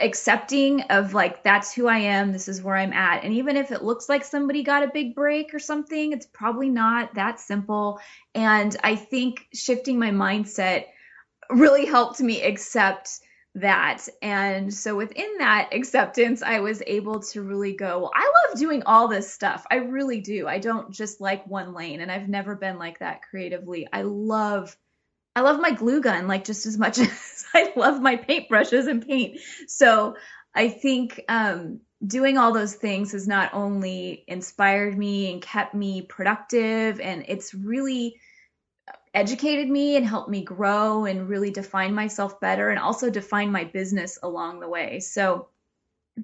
accepting of like that's who I am, this is where I'm at. And even if it looks like somebody got a big break or something, it's probably not that simple. And I think shifting my mindset really helped me accept that. And so within that acceptance, I was able to really go, I love doing all this stuff. I really do. I don't just like one lane and I've never been like that creatively. I love I love my glue gun like just as much as I love my paintbrushes and paint. So I think um, doing all those things has not only inspired me and kept me productive, and it's really educated me and helped me grow and really define myself better and also define my business along the way. So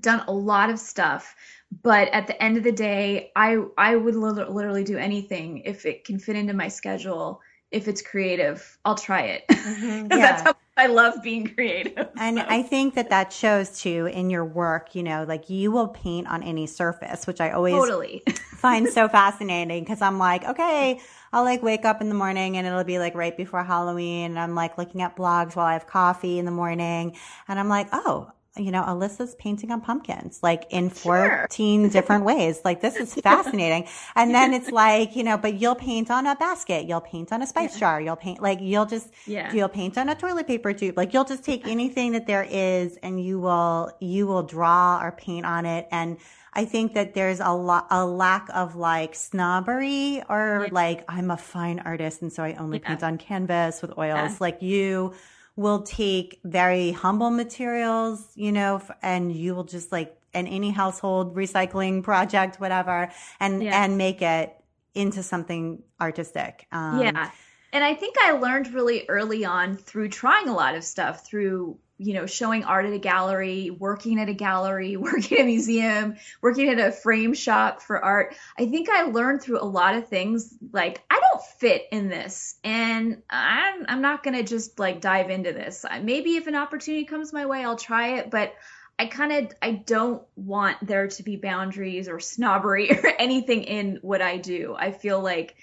done a lot of stuff but at the end of the day i i would literally do anything if it can fit into my schedule if it's creative i'll try it mm-hmm, yeah. that's how i love being creative and so. i think that that shows too in your work you know like you will paint on any surface which i always totally find so fascinating because i'm like okay I'll like wake up in the morning and it'll be like right before Halloween. And I'm like looking at blogs while I have coffee in the morning. And I'm like, oh, you know, Alisa's painting on pumpkins, like in 14 sure. different ways. Like this is fascinating. and then it's like, you know, but you'll paint on a basket, you'll paint on a spice yeah. jar, you'll paint, like you'll just, yeah. you'll paint on a toilet paper tube. Like you'll just take anything that there is and you will, you will draw or paint on it. And I think that there's a lot, a lack of like snobbery or yeah. like, I'm a fine artist. And so I only paint on canvas with oils. Like you, will take very humble materials, you know, and you will just like in any household recycling project, whatever, and yeah. and make it into something artistic. Um, yeah. And I think I learned really early on through trying a lot of stuff, through you know, showing art at a gallery, working at a gallery, working at a museum, working at a frame shop for art. I think I learned through a lot of things like I don't fit in this and I'm I'm not going to just like dive into this. Maybe if an opportunity comes my way, I'll try it, but I kind of I don't want there to be boundaries or snobbery or anything in what I do. I feel like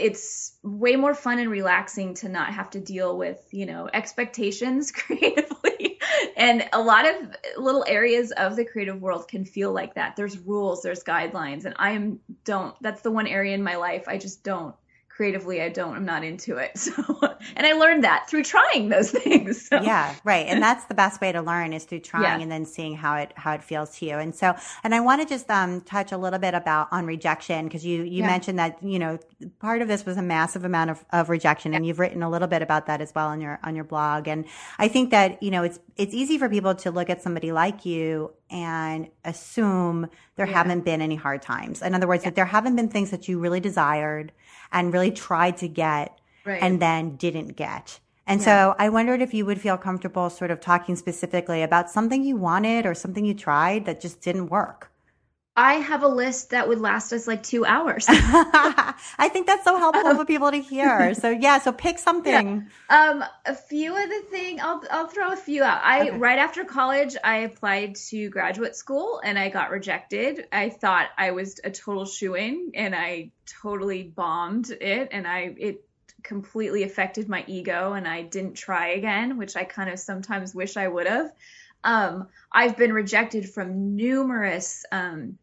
it's way more fun and relaxing to not have to deal with you know expectations creatively. And a lot of little areas of the creative world can feel like that. There's rules there's guidelines and i am don't that's the one area in my life i just don't creatively I don't I'm not into it. So and I learned that through trying those things. So. Yeah, right. And that's the best way to learn is through trying yeah. and then seeing how it how it feels to you. And so and I want to just um touch a little bit about on rejection because you you yeah. mentioned that, you know, part of this was a massive amount of, of rejection yeah. and you've written a little bit about that as well on your on your blog. And I think that, you know, it's it's easy for people to look at somebody like you and assume there haven't been any hard times. In other words, that there haven't been things that you really desired and really tried to get right. and then didn't get. And yeah. so I wondered if you would feel comfortable sort of talking specifically about something you wanted or something you tried that just didn't work. I have a list that would last us like two hours. I think that's so helpful for people to hear. So yeah, so pick something. Yeah. Um, a few of the thing I'll I'll throw a few out. I okay. right after college I applied to graduate school and I got rejected. I thought I was a total shoe in and I totally bombed it and I it completely affected my ego and I didn't try again, which I kind of sometimes wish I would have. Um, I've been rejected from numerous um,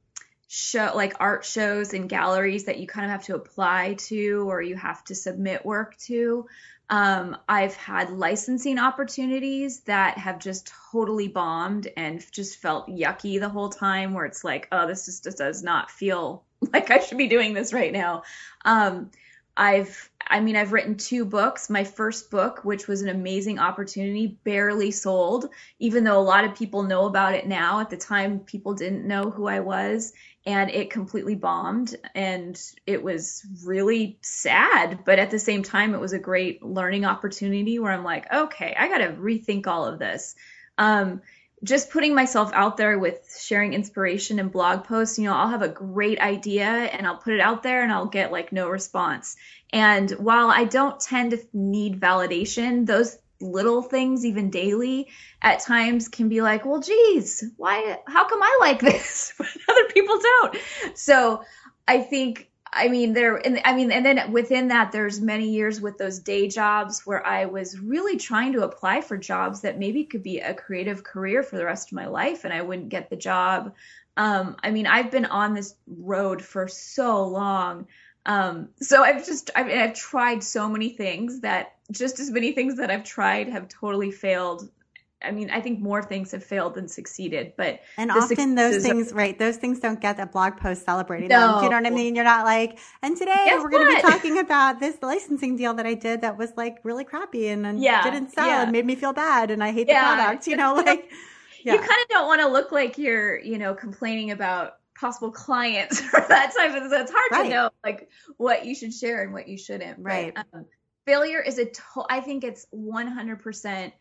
show like art shows and galleries that you kind of have to apply to or you have to submit work to. Um, I've had licensing opportunities that have just totally bombed and just felt yucky the whole time, where it's like, oh, this just, just does not feel like I should be doing this right now. Um, I've I mean, I've written two books. My first book, which was an amazing opportunity, barely sold, even though a lot of people know about it now. At the time, people didn't know who I was, and it completely bombed. And it was really sad. But at the same time, it was a great learning opportunity where I'm like, okay, I got to rethink all of this. Um, just putting myself out there with sharing inspiration and blog posts, you know, I'll have a great idea and I'll put it out there and I'll get like no response. And while I don't tend to need validation, those little things, even daily, at times can be like, well, geez, why, how come I like this, but other people don't? So I think I mean, there, and I mean, and then within that, there's many years with those day jobs where I was really trying to apply for jobs that maybe could be a creative career for the rest of my life, and I wouldn't get the job. Um, I mean, I've been on this road for so long. Um, so I've just, I've, I've tried so many things that just as many things that I've tried have totally failed I mean, I think more things have failed than succeeded, but and often those things, are, right? Those things don't get a blog post celebrating no. them. Do you know what I mean? You're not like, and today Guess we're going to be talking about this licensing deal that I did that was like really crappy and, and yeah, didn't sell yeah. and made me feel bad and I hate yeah. the product. You know, like yeah. you kind of don't want to look like you're, you know, complaining about possible clients or that type of. So it's hard right. to know like what you should share and what you shouldn't. Right. But, um, failure is a. To- I think it's 100 percent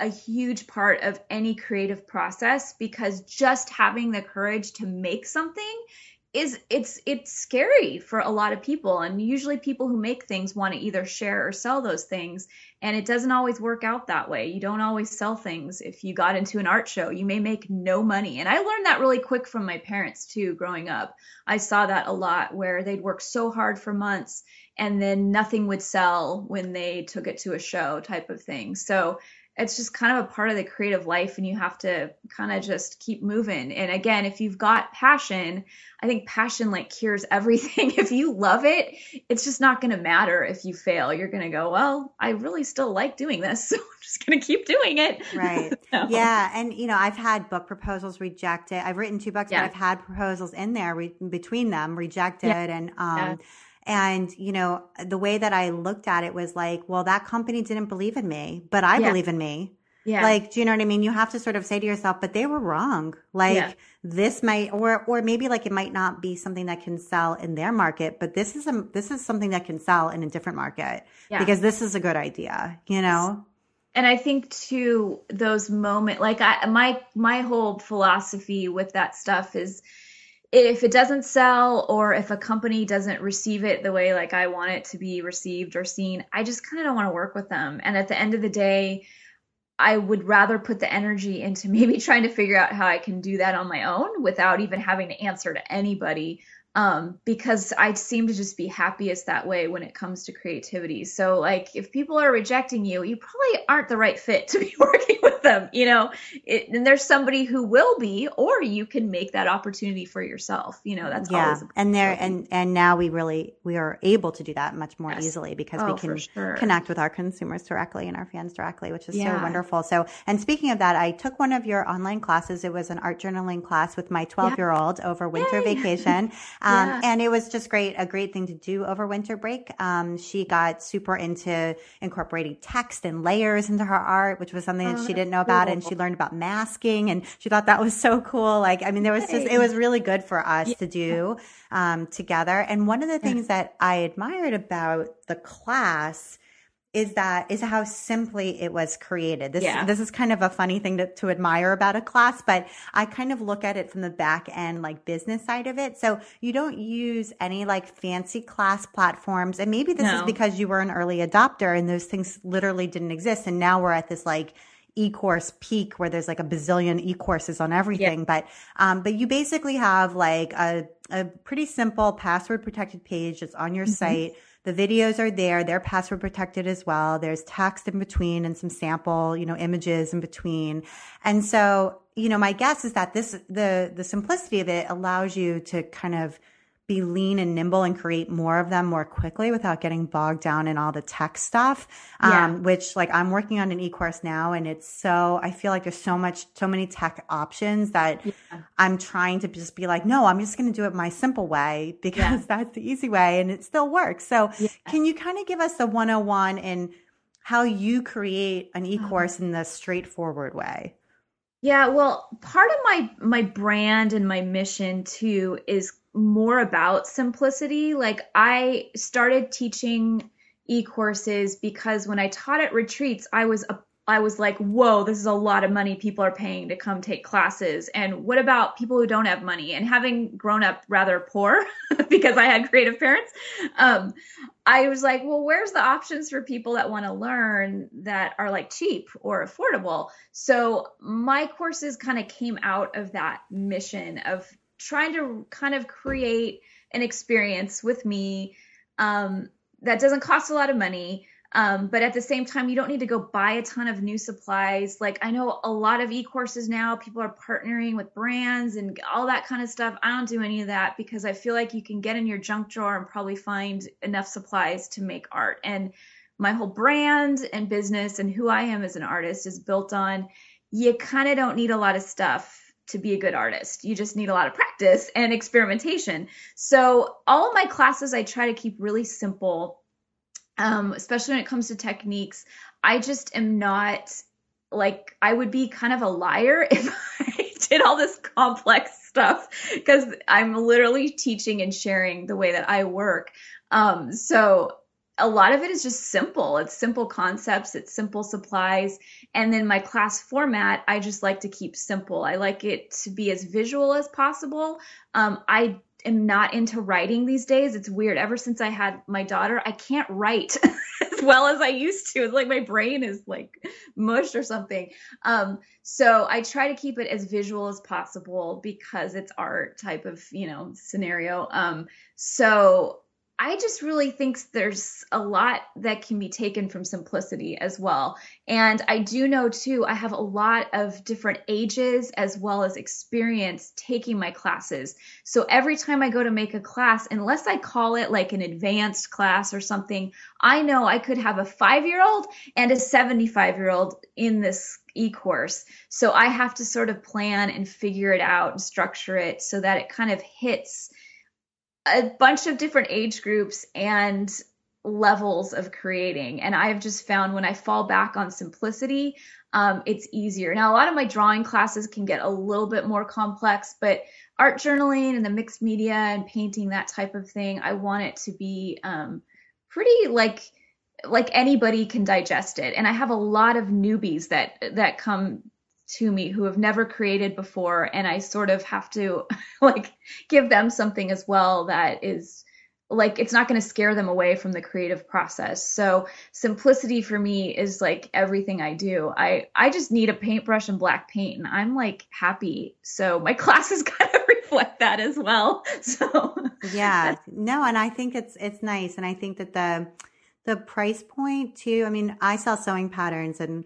a huge part of any creative process because just having the courage to make something is it's it's scary for a lot of people and usually people who make things want to either share or sell those things and it doesn't always work out that way. You don't always sell things. If you got into an art show you may make no money. And i learned that really quick from my parents too growing up. I saw that a lot where they'd work so hard for months and then nothing would sell when they took it to a show type of thing. So it's just kind of a part of the creative life and you have to kind of just keep moving. And again if you've got passion i think passion like cures everything. If you love it it's just not going to matter if you fail. You're going to go well i really still like doing this so i'm just going to keep doing it. Right. So. yeah and you know i've had book proposals rejected. I've written two books yeah. but i've had proposals in there re- between them rejected yeah. and um yeah and, you know, the way that I looked at it was like, well, that company didn't believe in me, but I yeah. believe in me. Yeah. Like, do you know what I mean? You have to sort of say to yourself, but they were wrong. Like yeah. this might, or, or maybe like it might not be something that can sell in their market, but this is a, this is something that can sell in a different market yeah. because this is a good idea, you know? And I think too, those moments, like I, my, my whole philosophy with that stuff is, if it doesn't sell or if a company doesn't receive it the way like I want it to be received or seen, I just kind of don't want to work with them. And at the end of the day, I would rather put the energy into maybe trying to figure out how I can do that on my own without even having to answer to anybody um, because I seem to just be happiest that way when it comes to creativity. So, like, if people are rejecting you, you probably aren't the right fit to be working with them, you know. It, and there's somebody who will be, or you can make that opportunity for yourself. You know, that's yeah. And there, and and now we really we are able to do that much more yes. easily because oh, we can sure. connect with our consumers directly and our fans directly, which is yeah. so wonderful. So, and speaking of that, I took one of your online classes. It was an art journaling class with my 12 year old over winter Yay. vacation. Um, yeah. And it was just great, a great thing to do over winter break. Um, she got super into incorporating text and layers into her art, which was something oh, that she didn't know about. Cool. And she learned about masking and she thought that was so cool. Like, I mean, there was just, it was really good for us yeah. to do, um, together. And one of the things that I admired about the class is that is how simply it was created. This yeah. this is kind of a funny thing to, to admire about a class, but I kind of look at it from the back end like business side of it. So you don't use any like fancy class platforms. And maybe this no. is because you were an early adopter and those things literally didn't exist. And now we're at this like e-course peak where there's like a bazillion e-courses on everything. Yeah. But, um, but you basically have like a, a pretty simple password protected page that's on your mm-hmm. site the videos are there. They're password protected as well. There's text in between and some sample, you know, images in between. And so, you know, my guess is that this, the, the simplicity of it allows you to kind of be lean and nimble and create more of them more quickly without getting bogged down in all the tech stuff. Yeah. Um, which like I'm working on an e-course now and it's so, I feel like there's so much, so many tech options that yeah. I'm trying to just be like, no, I'm just going to do it my simple way because yeah. that's the easy way and it still works. So can you kind of give us a 101 in how you create an uh-huh. e-course in the straightforward way? Yeah, well, part of my my brand and my mission too is more about simplicity. Like I started teaching e-courses because when I taught at retreats, I was a I was like, whoa, this is a lot of money people are paying to come take classes. And what about people who don't have money? And having grown up rather poor because I had creative parents, um, I was like, well, where's the options for people that want to learn that are like cheap or affordable? So my courses kind of came out of that mission of trying to kind of create an experience with me um, that doesn't cost a lot of money um, but at the same time, you don't need to go buy a ton of new supplies. Like I know a lot of e-courses now, people are partnering with brands and all that kind of stuff. I don't do any of that because I feel like you can get in your junk drawer and probably find enough supplies to make art. And my whole brand and business and who I am as an artist is built on you kind of don't need a lot of stuff to be a good artist. You just need a lot of practice and experimentation. So all of my classes I try to keep really simple um, especially when it comes to techniques. I just am not like I would be kind of a liar if I did all this complex stuff because I'm literally teaching and sharing the way that I work. Um, so a lot of it is just simple. It's simple concepts, it's simple supplies. And then my class format, I just like to keep simple. I like it to be as visual as possible. Um, I am not into writing these days. It's weird. Ever since I had my daughter, I can't write as well as I used to. It's like my brain is like mush or something. Um, so I try to keep it as visual as possible because it's art type of, you know, scenario. Um, so I just really think there's a lot that can be taken from simplicity as well. And I do know too, I have a lot of different ages as well as experience taking my classes. So every time I go to make a class, unless I call it like an advanced class or something, I know I could have a five year old and a 75 year old in this e course. So I have to sort of plan and figure it out and structure it so that it kind of hits a bunch of different age groups and levels of creating. And I've just found when I fall back on simplicity, um, it's easier. Now, a lot of my drawing classes can get a little bit more complex, but art journaling and the mixed media and painting, that type of thing, I want it to be um, pretty like like anybody can digest it. And I have a lot of newbies that that come to me who have never created before and I sort of have to like give them something as well that is like it's not going to scare them away from the creative process. So simplicity for me is like everything I do. I I just need a paintbrush and black paint and I'm like happy. So my classes kind of reflect that as well. So Yeah. No, and I think it's it's nice and I think that the the price point too. I mean, I sell sewing patterns and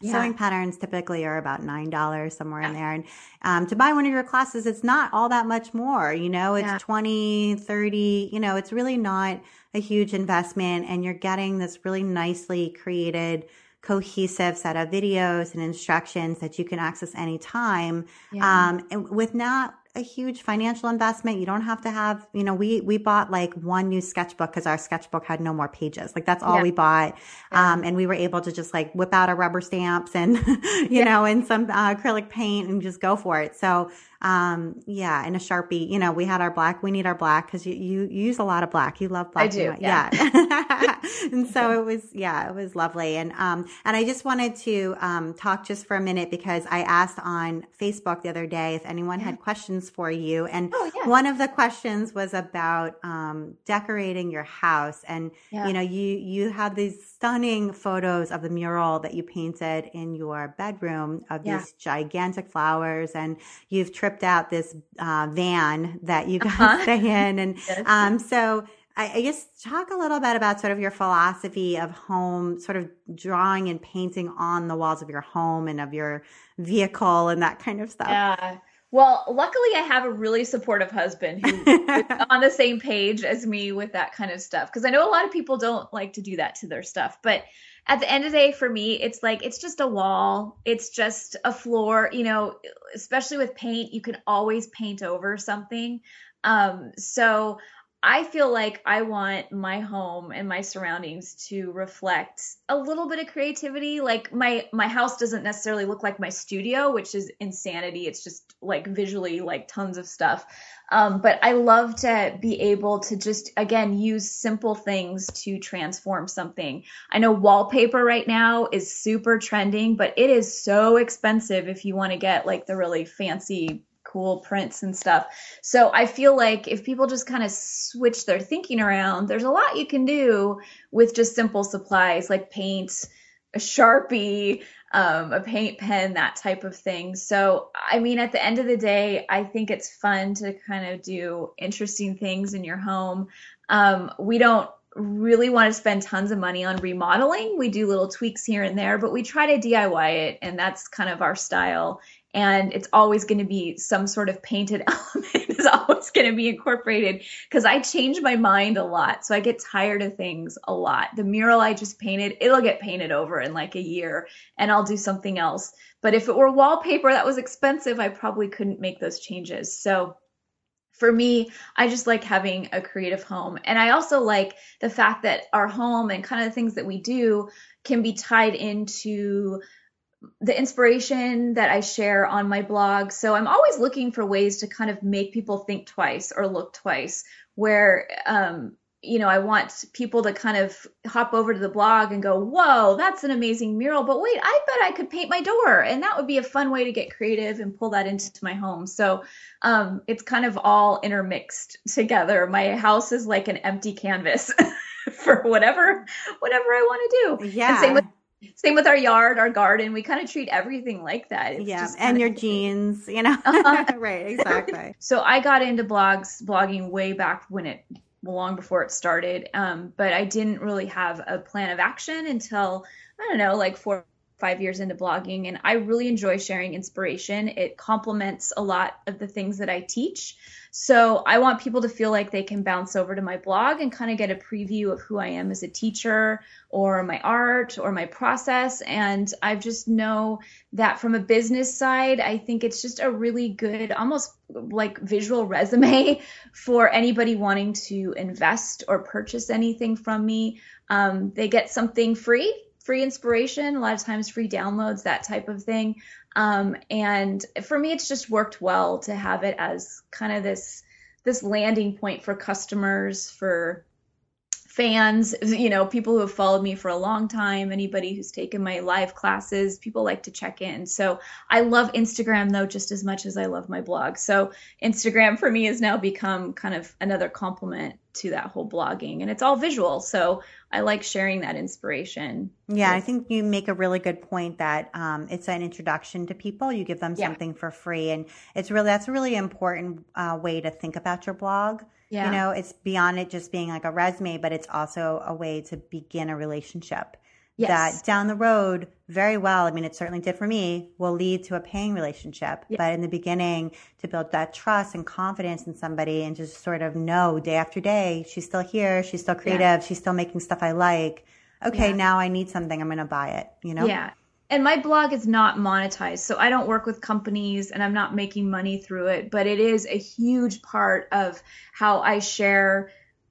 yeah. Sewing patterns typically are about nine dollars somewhere in there, and um, to buy one of your classes, it's not all that much more. You know, it's yeah. 20, 30, You know, it's really not a huge investment, and you're getting this really nicely created cohesive set of videos and instructions that you can access anytime. Yeah. Um, and with not a huge financial investment. You don't have to have, you know, we, we bought like one new sketchbook because our sketchbook had no more pages. Like that's all yeah. we bought. Yeah. Um, and we were able to just like whip out our rubber stamps and, you yeah. know, and some uh, acrylic paint and just go for it. So, um, yeah, and a Sharpie, you know, we had our black, we need our black because you, you, use a lot of black. You love black. I do. Yeah. yeah. and so it was, yeah, it was lovely. And, um, and I just wanted to, um, talk just for a minute because I asked on Facebook the other day if anyone had questions for you. And oh, yeah. one of the questions was about, um, decorating your house. And, yeah. you know, you, you have these stunning photos of the mural that you painted in your bedroom of these gigantic flowers and you've tripped tripped out this uh, van that you guys uh-huh. stay in. And yes. um, so I, I guess talk a little bit about sort of your philosophy of home, sort of drawing and painting on the walls of your home and of your vehicle and that kind of stuff. Yeah. Well, luckily, I have a really supportive husband who is on the same page as me with that kind of stuff. Because I know a lot of people don't like to do that to their stuff. But at the end of the day, for me, it's like it's just a wall, it's just a floor. You know, especially with paint, you can always paint over something. Um, so I feel like I want my home and my surroundings to reflect a little bit of creativity. Like my my house doesn't necessarily look like my studio, which is insanity. It's just like visually like tons of stuff. Um, but I love to be able to just again use simple things to transform something. I know wallpaper right now is super trending, but it is so expensive if you want to get like the really fancy cool prints and stuff. So I feel like if people just kind of switch their thinking around, there's a lot you can do with just simple supplies like paint, a Sharpie, um, a paint pen, that type of thing. So, I mean, at the end of the day, I think it's fun to kind of do interesting things in your home. Um, we don't really want to spend tons of money on remodeling. We do little tweaks here and there, but we try to DIY it, and that's kind of our style and it's always going to be some sort of painted element is always going to be incorporated because I change my mind a lot. So I get tired of things a lot. The mural I just painted, it'll get painted over in like a year and I'll do something else. But if it were wallpaper that was expensive, I probably couldn't make those changes. So for me, I just like having a creative home. And I also like the fact that our home and kind of the things that we do can be tied into the inspiration that I share on my blog. So I'm always looking for ways to kind of make people think twice or look twice, where, um, you know, I want people to kind of hop over to the blog and go, whoa, that's an amazing mural. But wait, I bet I could paint my door. And that would be a fun way to get creative and pull that into my home. So um, it's kind of all intermixed together. My house is like an empty canvas for whatever, whatever I want to do. Yeah. And same with same with our yard, our garden. We kind of treat everything like that. It's yeah, and your jeans, you know. right, exactly. so I got into blogs, blogging way back when it long before it started. Um, but I didn't really have a plan of action until I don't know, like four five years into blogging and I really enjoy sharing inspiration. It complements a lot of the things that I teach. So I want people to feel like they can bounce over to my blog and kind of get a preview of who I am as a teacher or my art or my process. And I just know that from a business side, I think it's just a really good, almost like visual resume for anybody wanting to invest or purchase anything from me. Um, they get something free free inspiration, a lot of times free downloads, that type of thing. Um, and for me, it's just worked well to have it as kind of this this landing point for customers, for fans, you know, people who have followed me for a long time, anybody who's taken my live classes, people like to check in. So I love Instagram though just as much as I love my blog. So Instagram for me has now become kind of another complement to that whole blogging and it's all visual. So I like sharing that inspiration. Yeah, I think you make a really good point that um, it's an introduction to people. You give them something for free, and it's really that's a really important uh, way to think about your blog. Yeah. You know, it's beyond it just being like a resume, but it's also a way to begin a relationship yes. that down the road, very well, I mean, it certainly did for me, will lead to a paying relationship. But in the beginning, to build that trust and confidence in somebody and just sort of know day after day, she's still here, she's still creative, yeah. she's still making stuff I like. Okay, yeah. now I need something, I'm going to buy it, you know? Yeah. And my blog is not monetized, so I don't work with companies and I'm not making money through it, but it is a huge part of how I share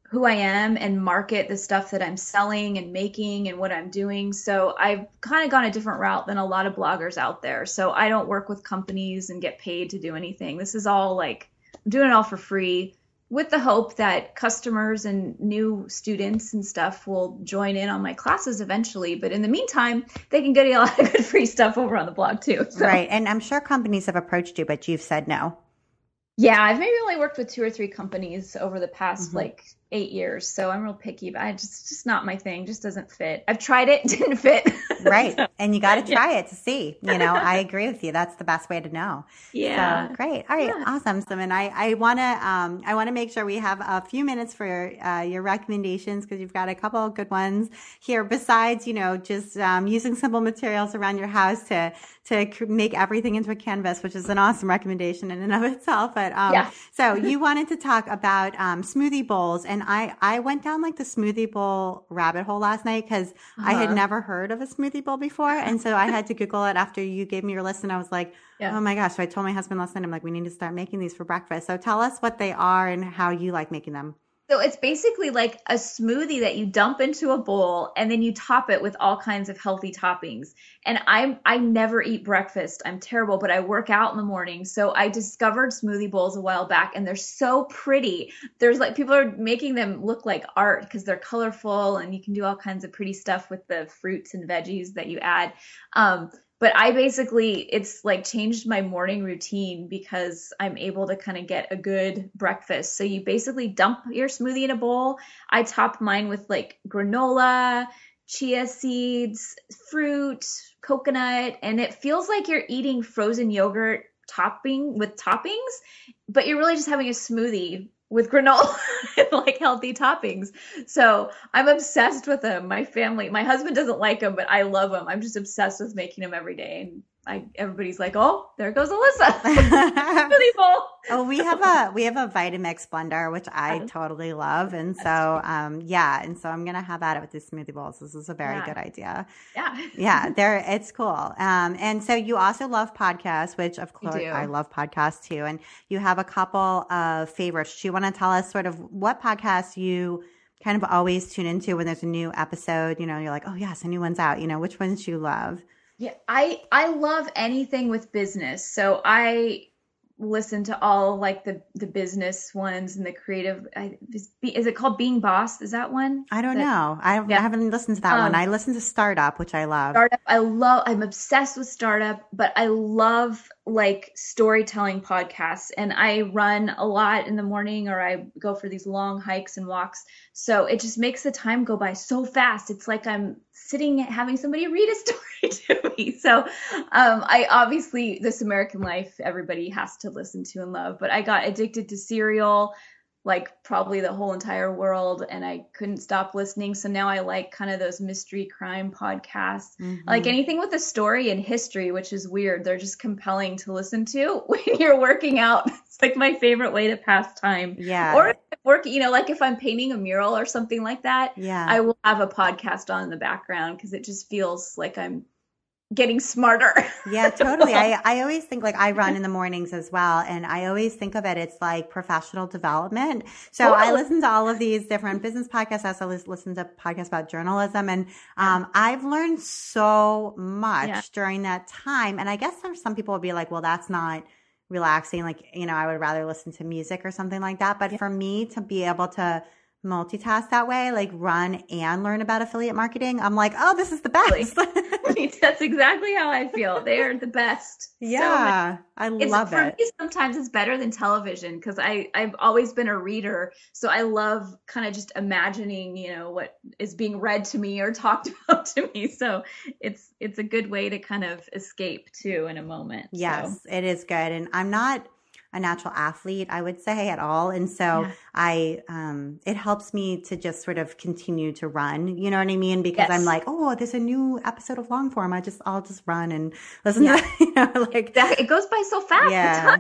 who I am and market the stuff that I'm selling and making and what I'm doing. So I've kind of gone a different route than a lot of bloggers out there. So I don't work with companies and get paid to do anything. This is all like I'm doing it all for free with the hope that customers and new students and stuff will join in on my classes eventually. But in the meantime, they can get a lot of good free stuff over on the blog too. So. Right. And I'm sure companies have approached you, but you've said no. Yeah, I've maybe only worked with two or three companies over the past mm-hmm. like eight years, so I'm real picky. But I just just not my thing. Just doesn't fit. I've tried it, didn't fit. right, and you got to try yeah. it to see. You know, I agree with you. That's the best way to know. Yeah. So, great. All right. Yeah. Awesome. So, and I I want to um I want to make sure we have a few minutes for uh, your recommendations because you've got a couple of good ones here. Besides, you know, just um, using simple materials around your house to to make everything into a canvas, which is an awesome recommendation in and of itself. But um, yeah. so you wanted to talk about um, smoothie bowls, and I I went down like the smoothie bowl rabbit hole last night because uh-huh. I had uh-huh. never heard of a smoothie bowl before, and so I had to Google it after you gave me your list, and I was like. Yeah. Oh my gosh. So I told my husband last night, I'm like, we need to start making these for breakfast. So tell us what they are and how you like making them. So it's basically like a smoothie that you dump into a bowl and then you top it with all kinds of healthy toppings. And I I never eat breakfast. I'm terrible, but I work out in the morning. So I discovered smoothie bowls a while back and they're so pretty. There's like people are making them look like art because they're colorful and you can do all kinds of pretty stuff with the fruits and veggies that you add. Um, but I basically it's like changed my morning routine because I'm able to kind of get a good breakfast. So you basically dump your smoothie in a bowl. I top mine with like granola, chia seeds, fruit, coconut, and it feels like you're eating frozen yogurt topping with toppings, but you're really just having a smoothie with granola and like healthy toppings. So I'm obsessed with them. My family, my husband doesn't like them, but I love them. I'm just obsessed with making them every day. And I, everybody's like, "Oh, there goes Alisa." Oh, we have a we have a Vitamix blender, which I totally love, and so um, yeah, and so I'm gonna have at it with these smoothie bowls. This is a very yeah. good idea. Yeah, yeah, there it's cool. Um, and so you also love podcasts, which of course I love podcasts too, and you have a couple of favorites. Do you want to tell us sort of what podcasts you kind of always tune into when there's a new episode? You know, you're like, oh yes, a new one's out. You know, which ones you love? Yeah, I I love anything with business. So I listen to all like the the business ones and the creative I, is, is, it called being boss? Is that one? I don't that, know. I, yeah. I, haven't listened to that um, one i listen to startup which i love. Startup i love i'm obsessed with startup but i love like storytelling podcasts and i run a lot in the morning or i go for these long hikes and walks. So it just makes the time go by so fast. It's like i'm sitting having somebody read a story to me. So um, I obviously this American Life everybody has to listen to and love, but I got addicted to Serial like probably the whole entire world and I couldn't stop listening. So now I like kind of those mystery crime podcasts. Mm-hmm. Like anything with a story and history, which is weird. They're just compelling to listen to when you're working out. It's like my favorite way to pass time. Yeah. Or work, you know, like if I'm painting a mural or something like that, yeah. I will have a podcast on in the background because it just feels like I'm getting smarter. yeah, totally. I, I always think like I run in the mornings as well. And I always think of it, it's like professional development. So I listen to all of these different business podcasts. I also listen to podcasts about journalism. And um, I've learned so much yeah. during that time. And I guess there's some people would be like, well, that's not relaxing. Like, you know, I would rather listen to music or something like that. But yeah. for me to be able to multitask that way, like run and learn about affiliate marketing, I'm like, oh, this is the best. That's exactly how I feel. They are the best. Yeah, so I love for it. Me, sometimes it's better than television because I I've always been a reader, so I love kind of just imagining, you know, what is being read to me or talked about to me. So it's it's a good way to kind of escape too in a moment. Yes, so. it is good, and I'm not a natural athlete, I would say, at all. And so yeah. I, um, it helps me to just sort of continue to run. You know what I mean? Because yes. I'm like, oh, there's a new episode of long form. I just, I'll just run and listen yeah. to, you know, like it goes by so fast. Yeah.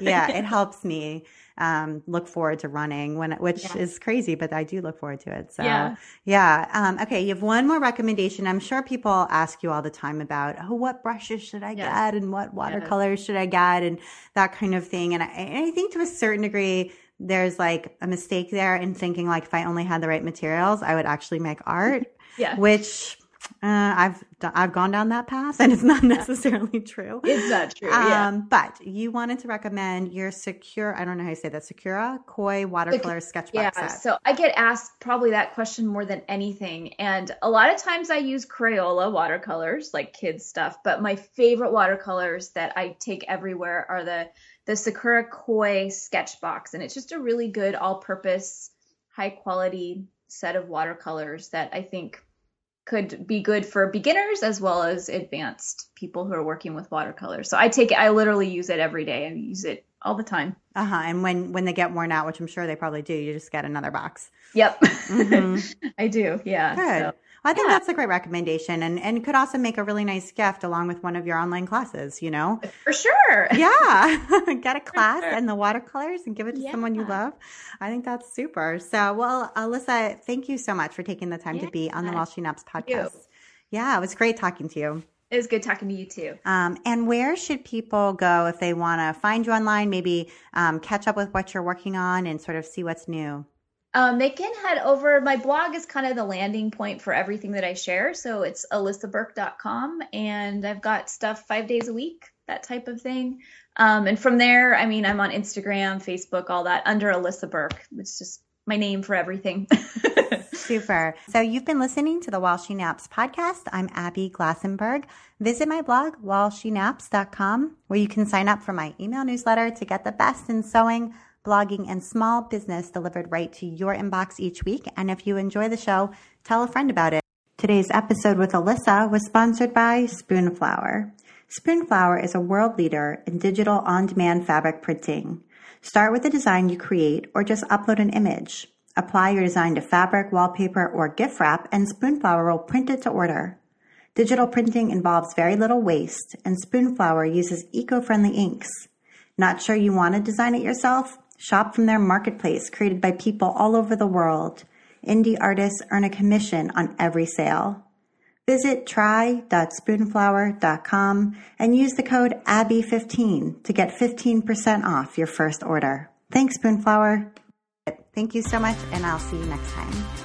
yeah. It helps me um, look forward to running when, which yeah. is crazy, but I do look forward to it. So yeah. yeah. Um, okay. You have one more recommendation. I'm sure people ask you all the time about, oh, what brushes should I yes. get and what watercolors yes. should I get and that kind of thing. And I, and I think to a certain degree, there's like a mistake there in thinking like if I only had the right materials, I would actually make art. yeah. Which uh, I've I've gone down that path, and it's not necessarily true. It's not true. Yeah. Um, but you wanted to recommend your secure. I don't know how you say that. Sakura Koi watercolor sketchbook yeah, set. So I get asked probably that question more than anything, and a lot of times I use Crayola watercolors, like kids stuff. But my favorite watercolors that I take everywhere are the the Sakura Koi sketch box, and it's just a really good all-purpose high quality set of watercolors that I think could be good for beginners as well as advanced people who are working with watercolors. So I take it, I literally use it every day. I use it all the time. Uh huh. And when when they get worn out, which I'm sure they probably do, you just get another box. Yep, mm-hmm. I do. Yeah. Good. So. I think yeah. that's a great recommendation and, and could also make a really nice gift along with one of your online classes, you know? For sure. Yeah. Get a class sure. and the watercolors and give it to yeah. someone you love. I think that's super. So, well, Alisa, thank you so much for taking the time yeah. to be on the While She Naps podcast. Yeah, it was great talking to you. It was good talking to you too. Um, and where should people go if they want to find you online, maybe um, catch up with what you're working on and sort of see what's new? Um, they can head over. My blog is kind of the landing point for everything that I share. So it's alisaburke.com, and I've got stuff five days a week, that type of thing. Um, and from there, I mean, I'm on Instagram, Facebook, all that under Alisa Burke. It's just my name for everything. Super. So you've been listening to the While She Naps podcast. I'm Abby Glassenberg. Visit my blog, whileshenaps.com, where you can sign up for my email newsletter to get the best in sewing blogging, and small business delivered right to your inbox each week. And if you enjoy the show, tell a friend about it. Today's episode with Alisa was sponsored by Spoonflower. Spoonflower is a world leader in digital on demand fabric printing. Start with the design you create or just upload an image. Apply your design to fabric, wallpaper, or gift wrap, and Spoonflower will print it to order. Digital printing involves very little waste, and Spoonflower uses eco friendly inks. Not sure you want to design it yourself? Shop from their marketplace created by people all over the world. Indie artists earn a commission on every sale. Visit try.spoonflower.com and use the code ABBY15 to get 15% off your first order. Thanks, Spoonflower. Thank you so much, and I'll see you next time.